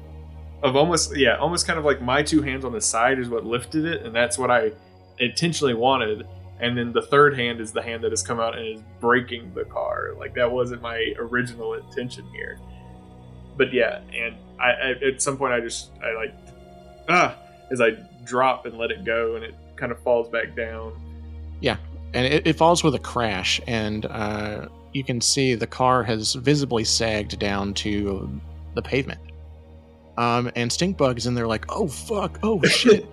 Of almost yeah, almost kind of like my two hands on the side is what lifted it, and that's what I intentionally wanted. And then the third hand is the hand that has come out and is breaking the car. Like that wasn't my original intention here. But yeah, and I, I at some point I just I like ah as I drop and let it go, and it kind of falls back down. Yeah, and it, it falls with a crash and uh, you can see the car has visibly sagged down to the pavement um, and stinkbug is in there like oh fuck oh shit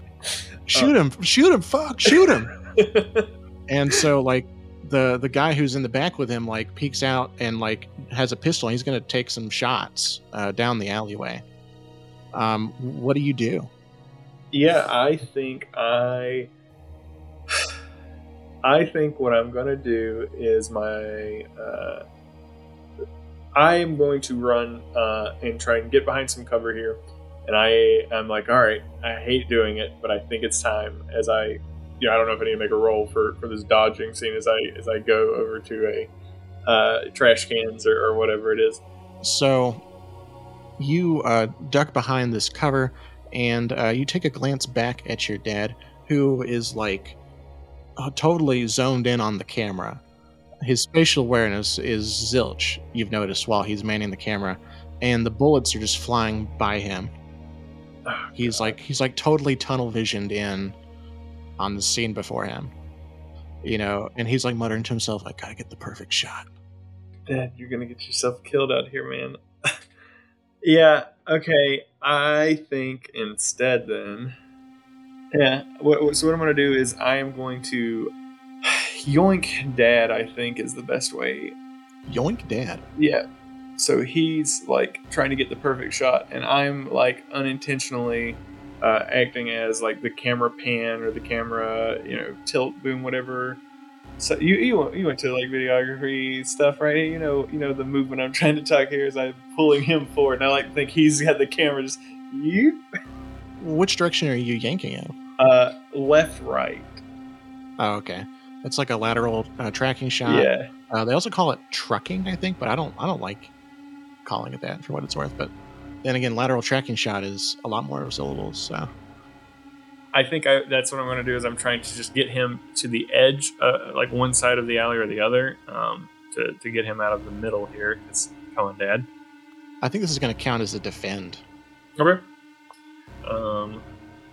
shoot him shoot him fuck shoot him and so like the the guy who's in the back with him like peeks out and like has a pistol he's gonna take some shots uh, down the alleyway um, what do you do Yeah, I think I. I think what I'm gonna do is my. Uh, I am going to run uh, and try and get behind some cover here, and I am like, all right, I hate doing it, but I think it's time. As I, know, I don't know if I need to make a roll for for this dodging scene as I as I go over to a uh, trash cans or, or whatever it is. So you uh, duck behind this cover and uh, you take a glance back at your dad, who is like uh, totally zoned in on the camera. His spatial awareness is zilch, you've noticed, while he's manning the camera, and the bullets are just flying by him. Oh, He's like he's like totally tunnel visioned in on the scene before him. You know, and he's like muttering to himself, I gotta get the perfect shot. Dad, you're gonna get yourself killed out here, man. yeah, okay. I think instead, then, yeah. What, so what I'm gonna do is I am going to yoink Dad. I think is the best way. Yoink dad. Yeah. So he's like trying to get the perfect shot, and I'm like unintentionally uh, acting as like the camera pan or the camera, you know, tilt boom, whatever. So you you went- you went to like videography stuff, right? You know you know the movement I'm trying to talk here is I'm pulling him forward, and I like think he's got the camera just you Which direction are you yanking in? uh, left right. Oh, okay. It's like a lateral uh, tracking shot. Yeah, Uh, they also call it trucking, I think, but I don't. I don't like calling it that for what it's worth. But then again, lateral tracking shot is a lot more syllables. So I think I, that's what I'm going to do. Is I'm trying to just get him to the edge, uh, like one side of the alley or the other, um, to to get him out of the middle here. It's calling Dad. I think this is going to count as a defend. Okay. Um,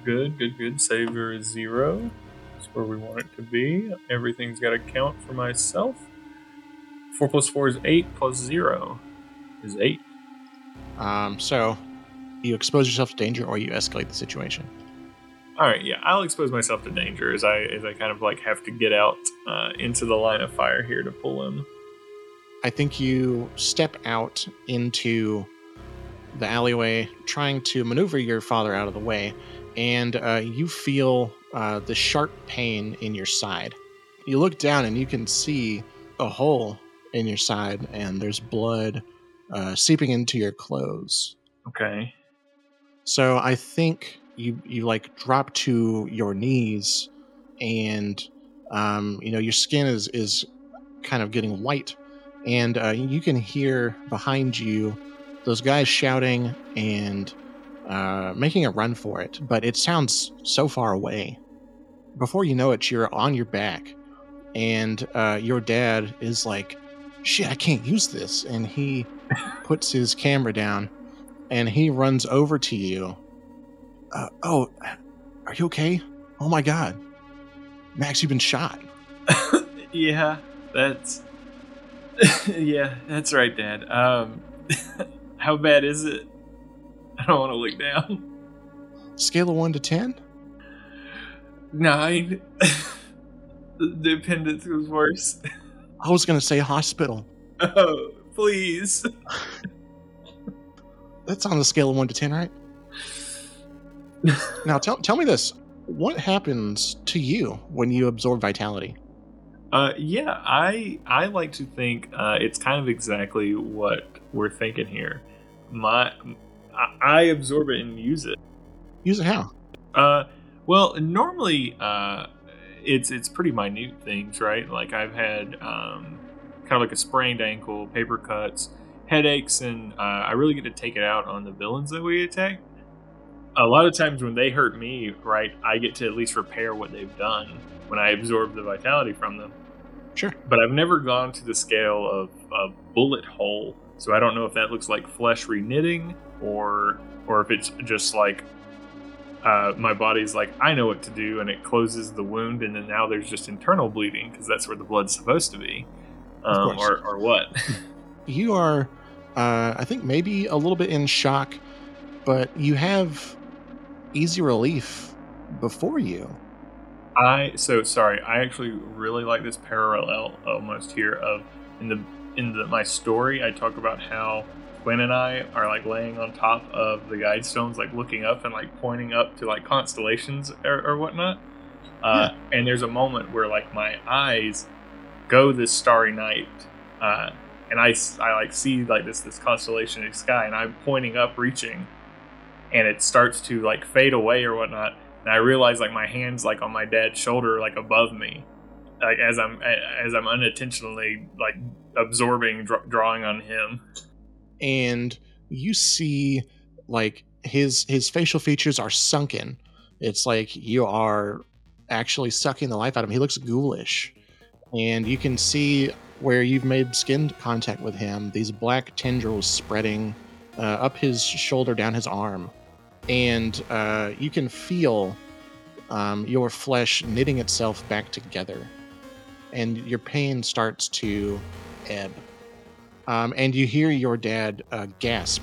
good, good, good. Savior is zero. That's where we want it to be. Everything's got to count for myself. Four plus four is eight. Plus zero is eight. Um, so you expose yourself to danger, or you escalate the situation. All right, yeah, I'll expose myself to danger as I as I kind of like have to get out uh, into the line of fire here to pull him. I think you step out into the alleyway, trying to maneuver your father out of the way, and uh, you feel uh, the sharp pain in your side. You look down and you can see a hole in your side, and there's blood uh, seeping into your clothes. Okay. So I think you you like drop to your knees, and um, you know your skin is is kind of getting white, and uh, you can hear behind you those guys shouting and uh, making a run for it, but it sounds so far away. Before you know it, you're on your back, and uh, your dad is like, "Shit, I can't use this," and he puts his camera down, and he runs over to you. Uh, oh, are you okay? Oh my god, Max, you've been shot. yeah, that's yeah, that's right, Dad. Um, how bad is it? I don't want to look down. Scale of one to ten. Nine. the appendix was worse. I was gonna say hospital. Oh, please. That's on the scale of one to ten, right? now tell tell me this: what happens to you when you absorb vitality? Uh, yeah, I I like to think uh, it's kind of exactly what we're thinking here. My I, I absorb it and use it. Use it how? Uh, well, normally uh, it's it's pretty minute things, right? Like I've had um, kind of like a sprained ankle, paper cuts, headaches, and uh, I really get to take it out on the villains that we attack. A lot of times when they hurt me, right, I get to at least repair what they've done when I absorb the vitality from them. Sure. But I've never gone to the scale of a bullet hole, so I don't know if that looks like flesh reknitting or or if it's just like uh, my body's like I know what to do and it closes the wound and then now there's just internal bleeding because that's where the blood's supposed to be, um, or or what? you are, uh, I think maybe a little bit in shock, but you have easy relief before you. I so sorry. I actually really like this parallel almost here of in the in the my story. I talk about how Quinn and I are like laying on top of the guide stones, like looking up and like pointing up to like constellations or, or whatnot. Uh, yeah. And there's a moment where like my eyes go this starry night, uh, and I, I like see like this this constellation in the sky, and I'm pointing up, reaching, and it starts to like fade away or whatnot and I realize like my hands like on my dad's shoulder, like above me, like as I'm as I'm unintentionally like absorbing dr- drawing on him, and you see like his his facial features are sunken. It's like you are actually sucking the life out of him. He looks ghoulish, and you can see where you've made skin contact with him. These black tendrils spreading uh, up his shoulder, down his arm and uh, you can feel um, your flesh knitting itself back together, and your pain starts to ebb. Um, and you hear your dad uh, gasp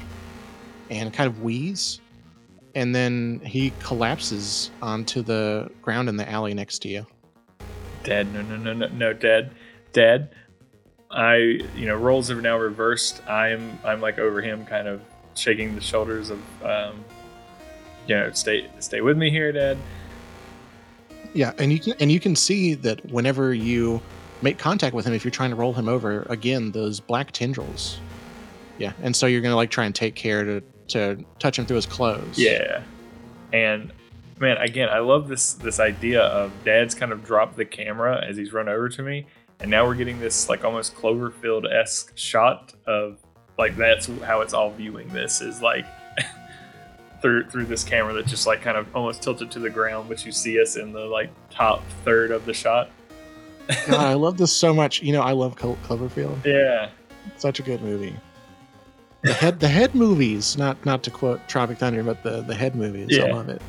and kind of wheeze, and then he collapses onto the ground in the alley next to you. Dad, no, no, no, no, no, Dad, Dad. I, you know, roles have now reversed. I'm, I'm like over him, kind of shaking the shoulders of um, you know, stay stay with me here, Dad. Yeah, and you can and you can see that whenever you make contact with him, if you're trying to roll him over, again, those black tendrils. Yeah, and so you're gonna like try and take care to to touch him through his clothes. Yeah, and man, again, I love this this idea of Dad's kind of dropped the camera as he's run over to me, and now we're getting this like almost Cloverfield esque shot of like that's how it's all viewing this is like through through this camera that just like kind of almost tilted to the ground, but you see us in the like top third of the shot. God, I love this so much. You know, I love Cloverfield. Yeah, such a good movie. The head, the head movies. Not not to quote Tropic Thunder, but the the head movies. Yeah. I love it.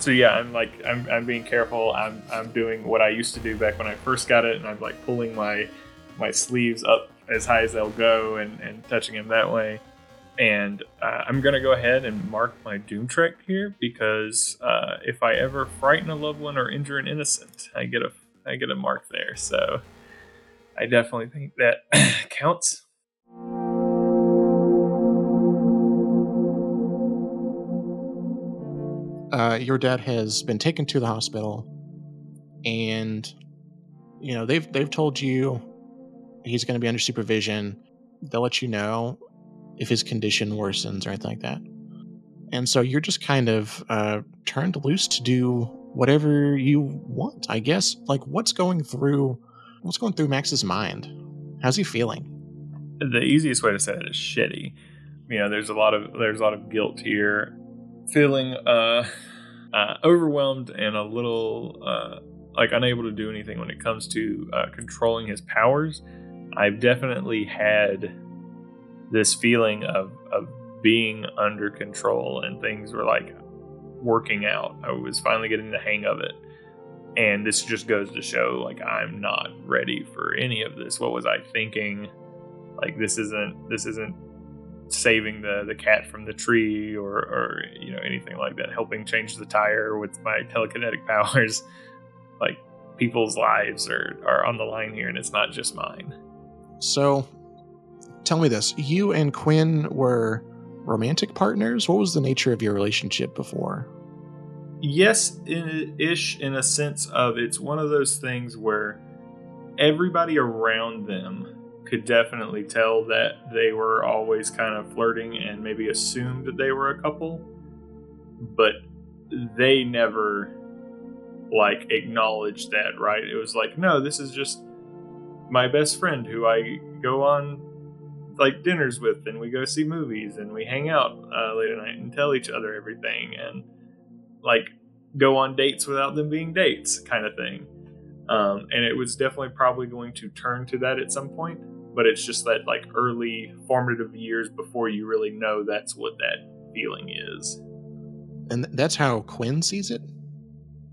So yeah, I'm like I'm I'm being careful. I'm I'm doing what I used to do back when I first got it, and I'm like pulling my my sleeves up as high as they'll go and and touching him that way. And uh, I'm going to go ahead and mark my Doom Track here because uh, if I ever frighten a loved one or injure an innocent, I get a I get a mark there. So I definitely think that counts. uh, your dad has been taken to the hospital, and you know they've they've told you he's going to be under supervision. They'll let you know if his condition worsens or anything like that. And so you're just kind of uh, turned loose to do whatever you want, I guess. Like, what's going through what's going through Max's mind? How's he feeling? The easiest way to say it is shitty. You know, there's a lot of there's a lot of guilt here, feeling uh, uh overwhelmed and a little uh, like unable to do anything when it comes to uh, controlling his powers. I've definitely had this feeling of of being under control and things were like working out. I was finally getting the hang of it. And this just goes to show like I'm not ready for any of this. What was I thinking? Like this isn't this isn't saving the the cat from the tree or or you know anything like that helping change the tire with my telekinetic powers like people's lives are are on the line here and it's not just mine So, tell me this: you and Quinn were romantic partners. What was the nature of your relationship before? yes ish in a sense of it's one of those things where everybody around them could definitely tell that they were always kind of flirting and maybe assumed that they were a couple but they never like acknowledged that right it was like no this is just my best friend who i go on like dinners with and we go see movies and we hang out uh, late at night and tell each other everything and like go on dates without them being dates kind of thing um, and it was definitely probably going to turn to that at some point but it's just that like early formative years before you really know that's what that feeling is And that's how Quinn sees it?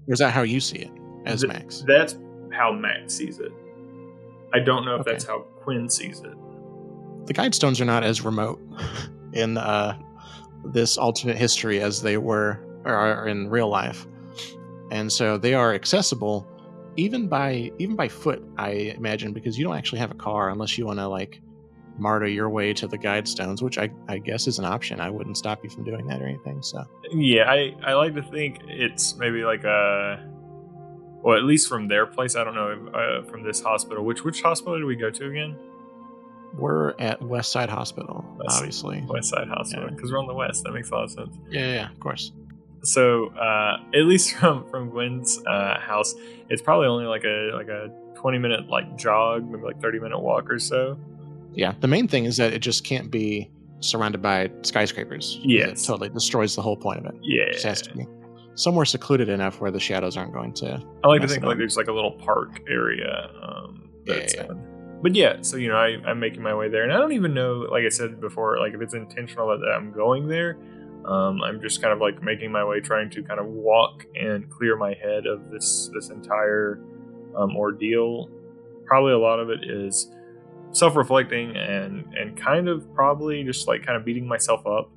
Or is that how you see it as Th- Max? that's how max sees it i don't know if Okay. that's how quinn sees it the Guidestones are not as remote in uh, this alternate history as they were or are in real life, and so they are accessible even by even by foot. I imagine because you don't actually have a car unless you want to like martyr your way to the Guidestones, which I, I guess is an option. I wouldn't stop you from doing that or anything. So Yeah, I, I like to think it's maybe like a, well, at least from their place. I don't know uh, from this hospital. Which which hospital did we go to again? We're at West Side Hospital, West- obviously. West Side Hospital, Yeah. because we're on the west. That makes a lot of sense. Yeah, yeah, yeah, of course. So uh, at least from from Gwen's uh, house, it's probably only like a like a twenty minute like jog, maybe like thirty minute walk or so. Yeah, the main thing is that it just can't be surrounded by skyscrapers. Yes. It totally destroys the whole point of it. Yeah, It has to be somewhere secluded enough where the shadows aren't going to. I like to think like there's like a little park area. Um, Yeah, that's yeah. But yeah, so you know, I, I'm making my way there, and I don't even know, like I said before, like if it's intentional that I'm going there. Um, I'm just kind of like making my way, trying to kind of walk and clear my head of this this entire um, ordeal. Probably a lot of it is self-reflecting and and kind of probably just like kind of beating myself up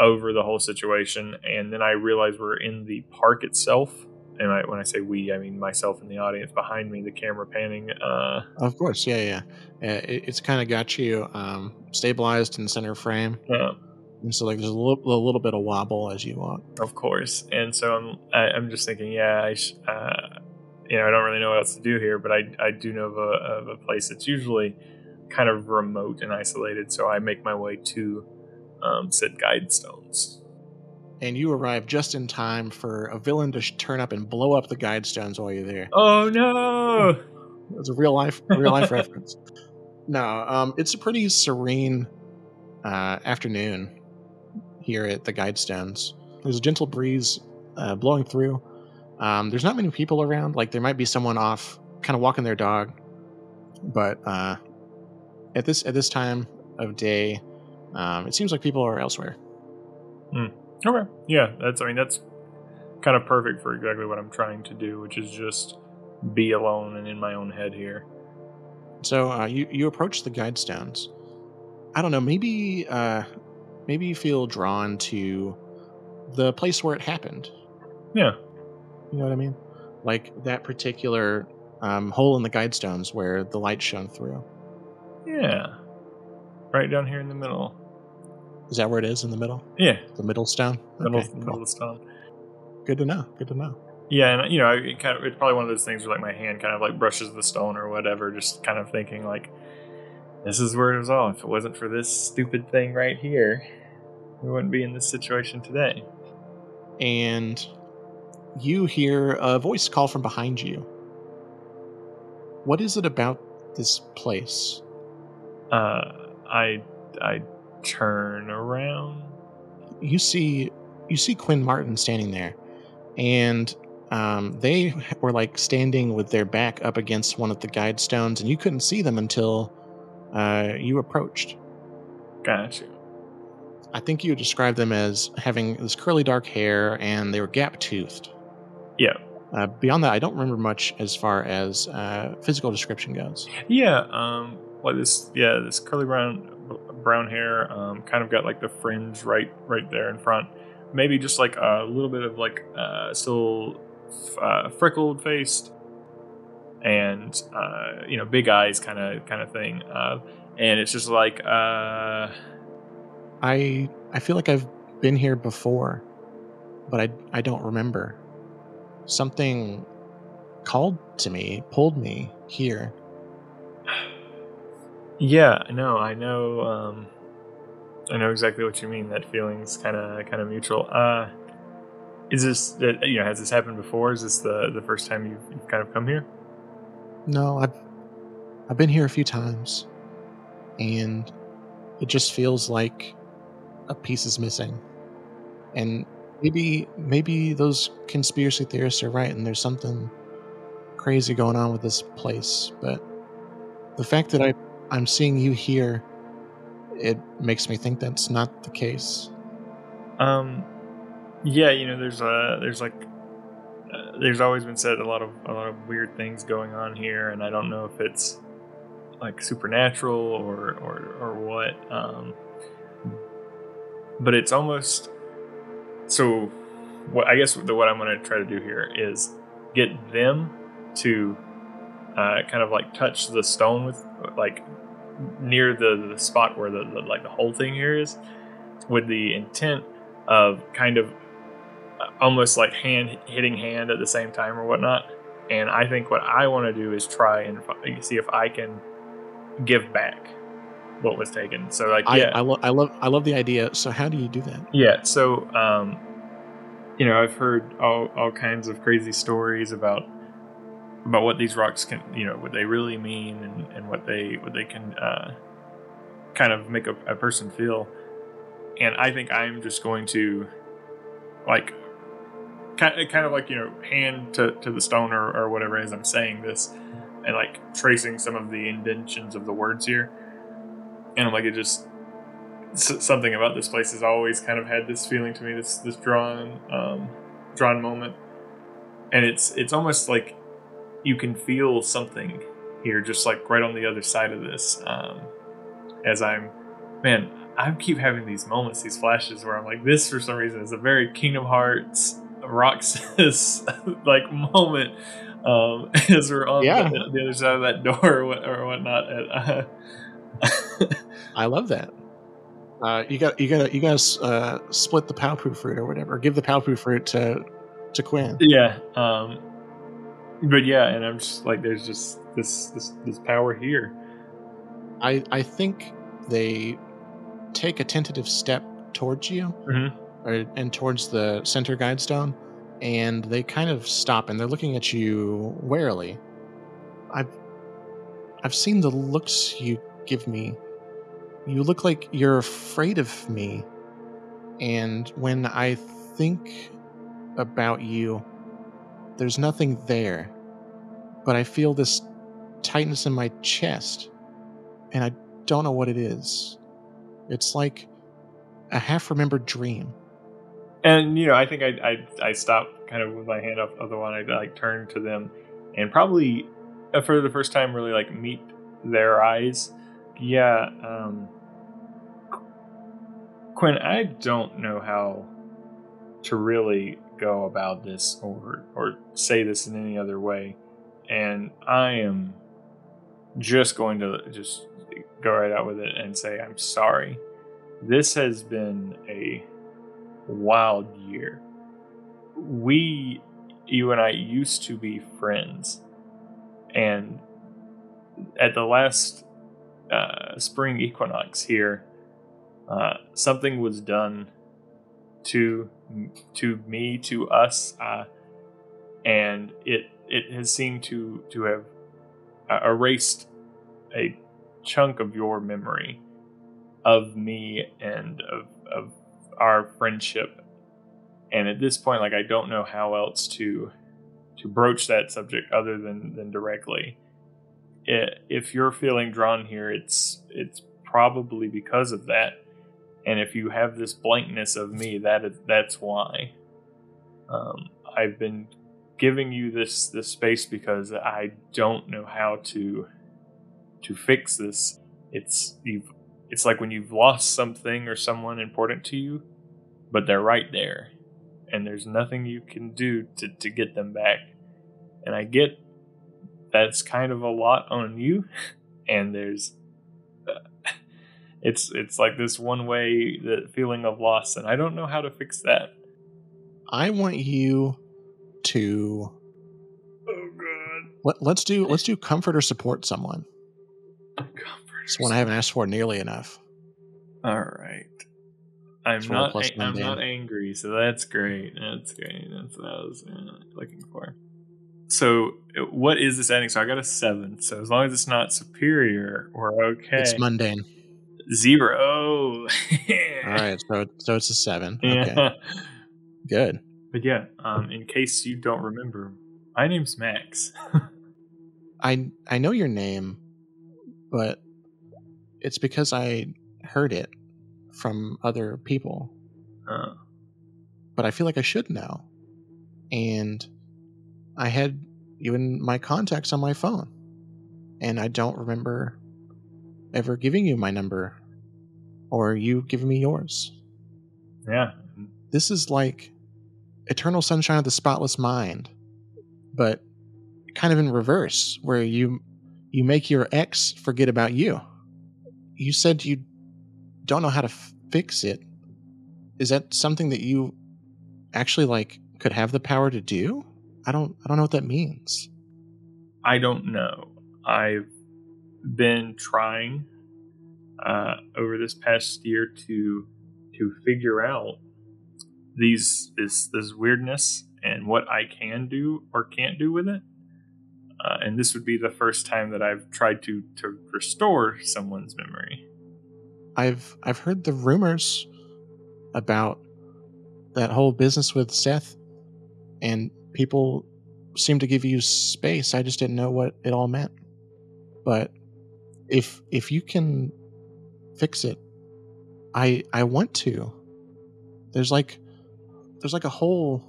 over the whole situation. And then I realize we're in the park itself, and I, when I say we, I mean myself and the audience behind me, the camera panning. Uh, Of course, yeah, yeah. Uh, it, it's kind of got you um, stabilized in center frame, uh, and so like there's a little, a little bit of wobble as you walk. of course. And so I'm I, I'm just thinking, yeah, I sh- uh, you know I don't really know what else to do here, but I I do know of a, of a place that's usually kind of remote and isolated, so I make my way to um, said guide stones. And you arrive just in time for a villain to sh- turn up and blow up the guide stones while you're there. Oh no! It's a real life, real life reference. No, um, it's a pretty serene uh, afternoon here at the Guidestones. There's a gentle breeze uh, blowing through. Um, there's not many people around. Like there might be someone off, kind of walking their dog, but uh, at this at this time of day, um, it seems like people are elsewhere. Okay, yeah, that's I mean that's kind of perfect for exactly what I'm trying to do, which is just be alone and in my own head here. So uh, you you approach the Guidestones. I don't know. Maybe uh, maybe you feel drawn to the place where it happened. Yeah. You know what I mean? Like that particular um, hole in the Guidestones where the light shone through. Yeah. Right down here in the middle. Is that where it is in the middle? Yeah. The middle stone. Middle, Okay, middle cool. stone. Good to know. Good to know. Yeah, and you know, it kind of it's probably one of those things where like my hand kind of like brushes the stone or whatever, just kind of thinking like, this is where it was all. If it wasn't for this stupid thing right here, we wouldn't be in this situation today. And you hear a voice call from behind you. What is it about this place? Uh, I I turn around. You see you see Quinn Martin standing there, and um, they were like standing with their back up against one of the guide stones, and you couldn't see them until uh, you approached. Gotcha. I think you would describe them as having this curly dark hair, and they were gap toothed. Yeah. Uh, beyond that, I don't remember much as far as uh, physical description goes. Yeah. Um. Like this. Yeah. This curly brown brown hair. Um. Kind of got like the fringe right right there in front. Maybe just like a little bit of like uh still uh, freckled faced and uh, you know big eyes kind of kind of thing uh, and it's just like uh, I I feel like I've been here before, but I I don't remember. Something called to me, pulled me here. Yeah i know i know um i know exactly what you mean that feeling's kind of kind of mutual uh is this that you know has this happened before is this the the first time you've, you've kind of come here No, I've I've been here a few times, and it just feels like a piece is missing. And maybe maybe those conspiracy theorists are right, and there's something crazy going on with this place. But the fact that I I'm seeing you here, it makes me think that's not the case. Um, yeah, you know, there's uh there's like, uh, there's always been said a lot of a lot of weird things going on here, and I don't know if it's like supernatural or or or what. Um, but it's almost so. What I guess the, what I'm going to try to do here is get them to uh, kind of like touch the stone with like near the, the spot where the, the like the whole thing here is with the intent of kind of uh, almost like hand hitting hand at the same time or whatnot and i think what i want to do is try and see if i can give back what was taken so like I yeah I, lo- I love I love the idea. So how do you do that? yeah, so um, you know, I've heard all, all kinds of crazy stories about about what these rocks can, you know, what they really mean and, and what they what they can uh, kind of make a, a person feel. And I think I'm just going to like kind kind of like you know hand to, to the stone or, or whatever as I'm saying this and like tracing some of the indentions of the words here. And I'm like it just something about this place has always kind of had this feeling to me this this drawn um drawn moment and it's it's almost like you can feel something here just like right on the other side of this um as i'm man i keep having these moments these flashes where i'm like this for some reason is a very kingdom hearts roxas like moment um as we're on Yeah. the, the other side of that door or, what, or whatnot and, uh, I love that. Uh, you got you got you guys uh, split the Paopu fruit or whatever. Give the Paopu fruit to to Quinn. Yeah. Um but yeah, and I'm just like there's just this this this power here. I I think they take a tentative step towards you Mhm. or, and towards the center guide stone, and they kind of stop and they're looking at you warily. I've I've seen the looks you give me. You look like you're afraid of me, and when I think about you, there's nothing there, but I feel this tightness in my chest, and I don't know what it is. It's like a half remembered dream. And you know, I think I I I stopped kind of with my hand up of the one I like turned to them and probably uh, for the first time really like meet their eyes. Yeah, um Quinn, I don't know how to really go about this or or say this in any other way. And I am just going to just go right out with it and say I'm sorry. This has been a wild year. we, you and I, used to be friends, and at the last uh, spring equinox here, uh, something was done to to me, to us, uh, and it it has seemed to to have uh, erased a chunk of your memory of me and of of our friendship. And at this point, like I don't know how else to to broach that subject other than than directly. If you're feeling drawn here, it's it's probably because of that. And if you have this blankness of me, that is that's why. Um, I've been giving you this this space because I don't know how to to fix this. It's you've it's like when you've lost something or someone important to you, but they're right there, and there's nothing you can do to to get them back. And I get that's kind of a lot on you, and there's it's it's like this one way the feeling of loss, and I don't know how to fix that. I want you to. Oh god. Let, let's do let's do comfort or support someone. Comfort. It's one I haven't asked for nearly enough. All right. I'm It's not. plus a- I'm not angry, so that's great. That's great. That's what I was uh, looking for. So, uh, what is this ending? So I got a seven. So as long as it's not superior, we're okay. It's mundane. Zero. All right, so so it's a seven. Yeah. Okay, good. But yeah, um, in case you don't remember, my name's Max. I I know your name, but it's because I heard it from other people. Uh, But I feel like I should know, and I had even my contacts on my phone, and I don't remember ever giving you my number, or you giving me yours. yeah. this is like eternal sunshine of the spotless mind but kind of in reverse where you you make your ex forget about you you said you don't know how to f- fix it is that something that you actually like could have the power to do i don't i don't know what that means I don't know. I've been trying uh, over this past year to to figure out these this this weirdness and what I can do or can't do with it. Uh, and this would be the first time that I've tried to to restore someone's memory. i've i've heard the rumors about that whole business with seth and people seem to give you space i just didn't know what it all meant but if if you can fix it i i want to there's like there's like a hole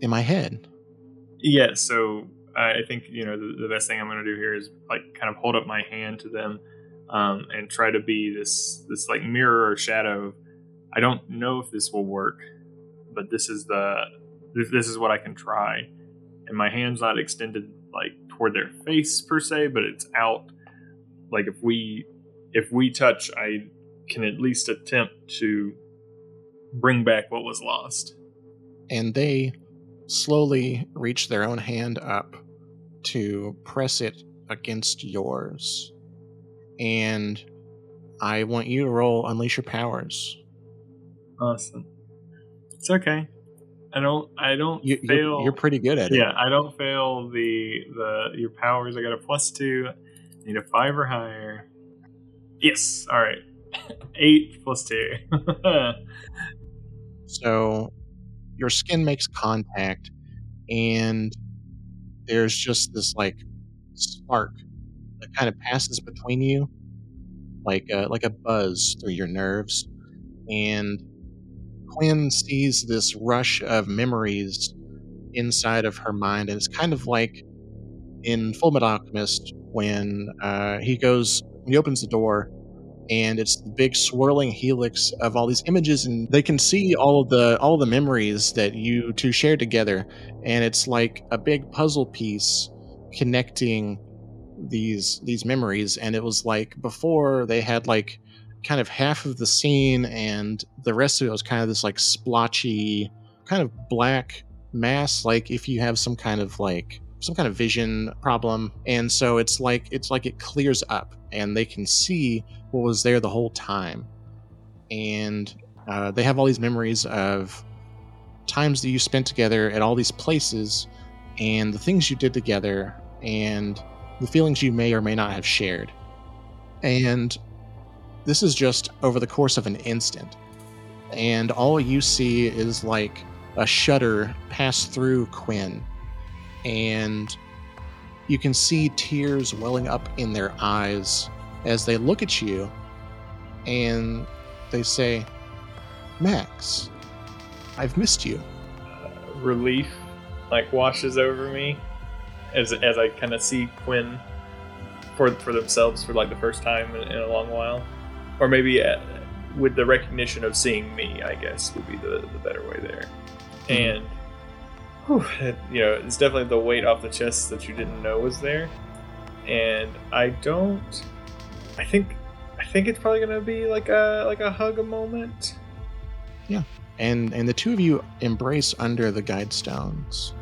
in my head Yeah, so I think you know the, the best thing I'm going to do here is like kind of hold up my hand to them um, and try to be this this like mirror or shadow. I don't know if this will work, but this is the this, this is what I can try. And my hand's not extended like toward their face per se, but it's out. Like if we if we touch, I can at least attempt to bring back what was lost. and they slowly reach their own hand up to press it against yours. And I want you to roll Unleash Your Powers. Awesome. It's okay. I don't. I don't You, fail. you're, you're pretty good at it. yeah, I don't fail the the your powers. I got a plus two. Need a five or higher. Yes. All right. Eight plus two. So your skin makes contact, and there's just this like spark that kind of passes between you, like a, like a buzz through your nerves. And Quinn sees this rush of memories inside of her mind, and it's kind of like in Full Metal Alchemist when uh, he goes he opens the door and it's the big swirling helix of all these images and they can see all of the all the memories that you two shared together. And it's like a big puzzle piece connecting these these memories. And it was like before they had like kind of half of the scene and the rest of it was kind of this like splotchy kind of black mass. Like if you have some kind of like some kind of vision problem. And so it's like it's like it clears up and they can see what was there the whole time. And uh, they have all these memories of times that you spent together at all these places and the things you did together and the feelings you may or may not have shared. And this is just over the course of an instant. And all you see is like a shudder pass through Quinn, and you can see tears welling up in their eyes as they look at you and they say, Max, I've missed you. Uh, relief like washes over me as, as I kind of see Quinn for for themselves for like the first time in, in a long while, or maybe uh, with the recognition of seeing me. I guess would be the, the better way there. And whew, you know, it's definitely the weight off the chest that you didn't know was there. And I don't. I think. I think it's probably gonna be like a like a hug a moment. Yeah, and and the two of you embrace under the guide stones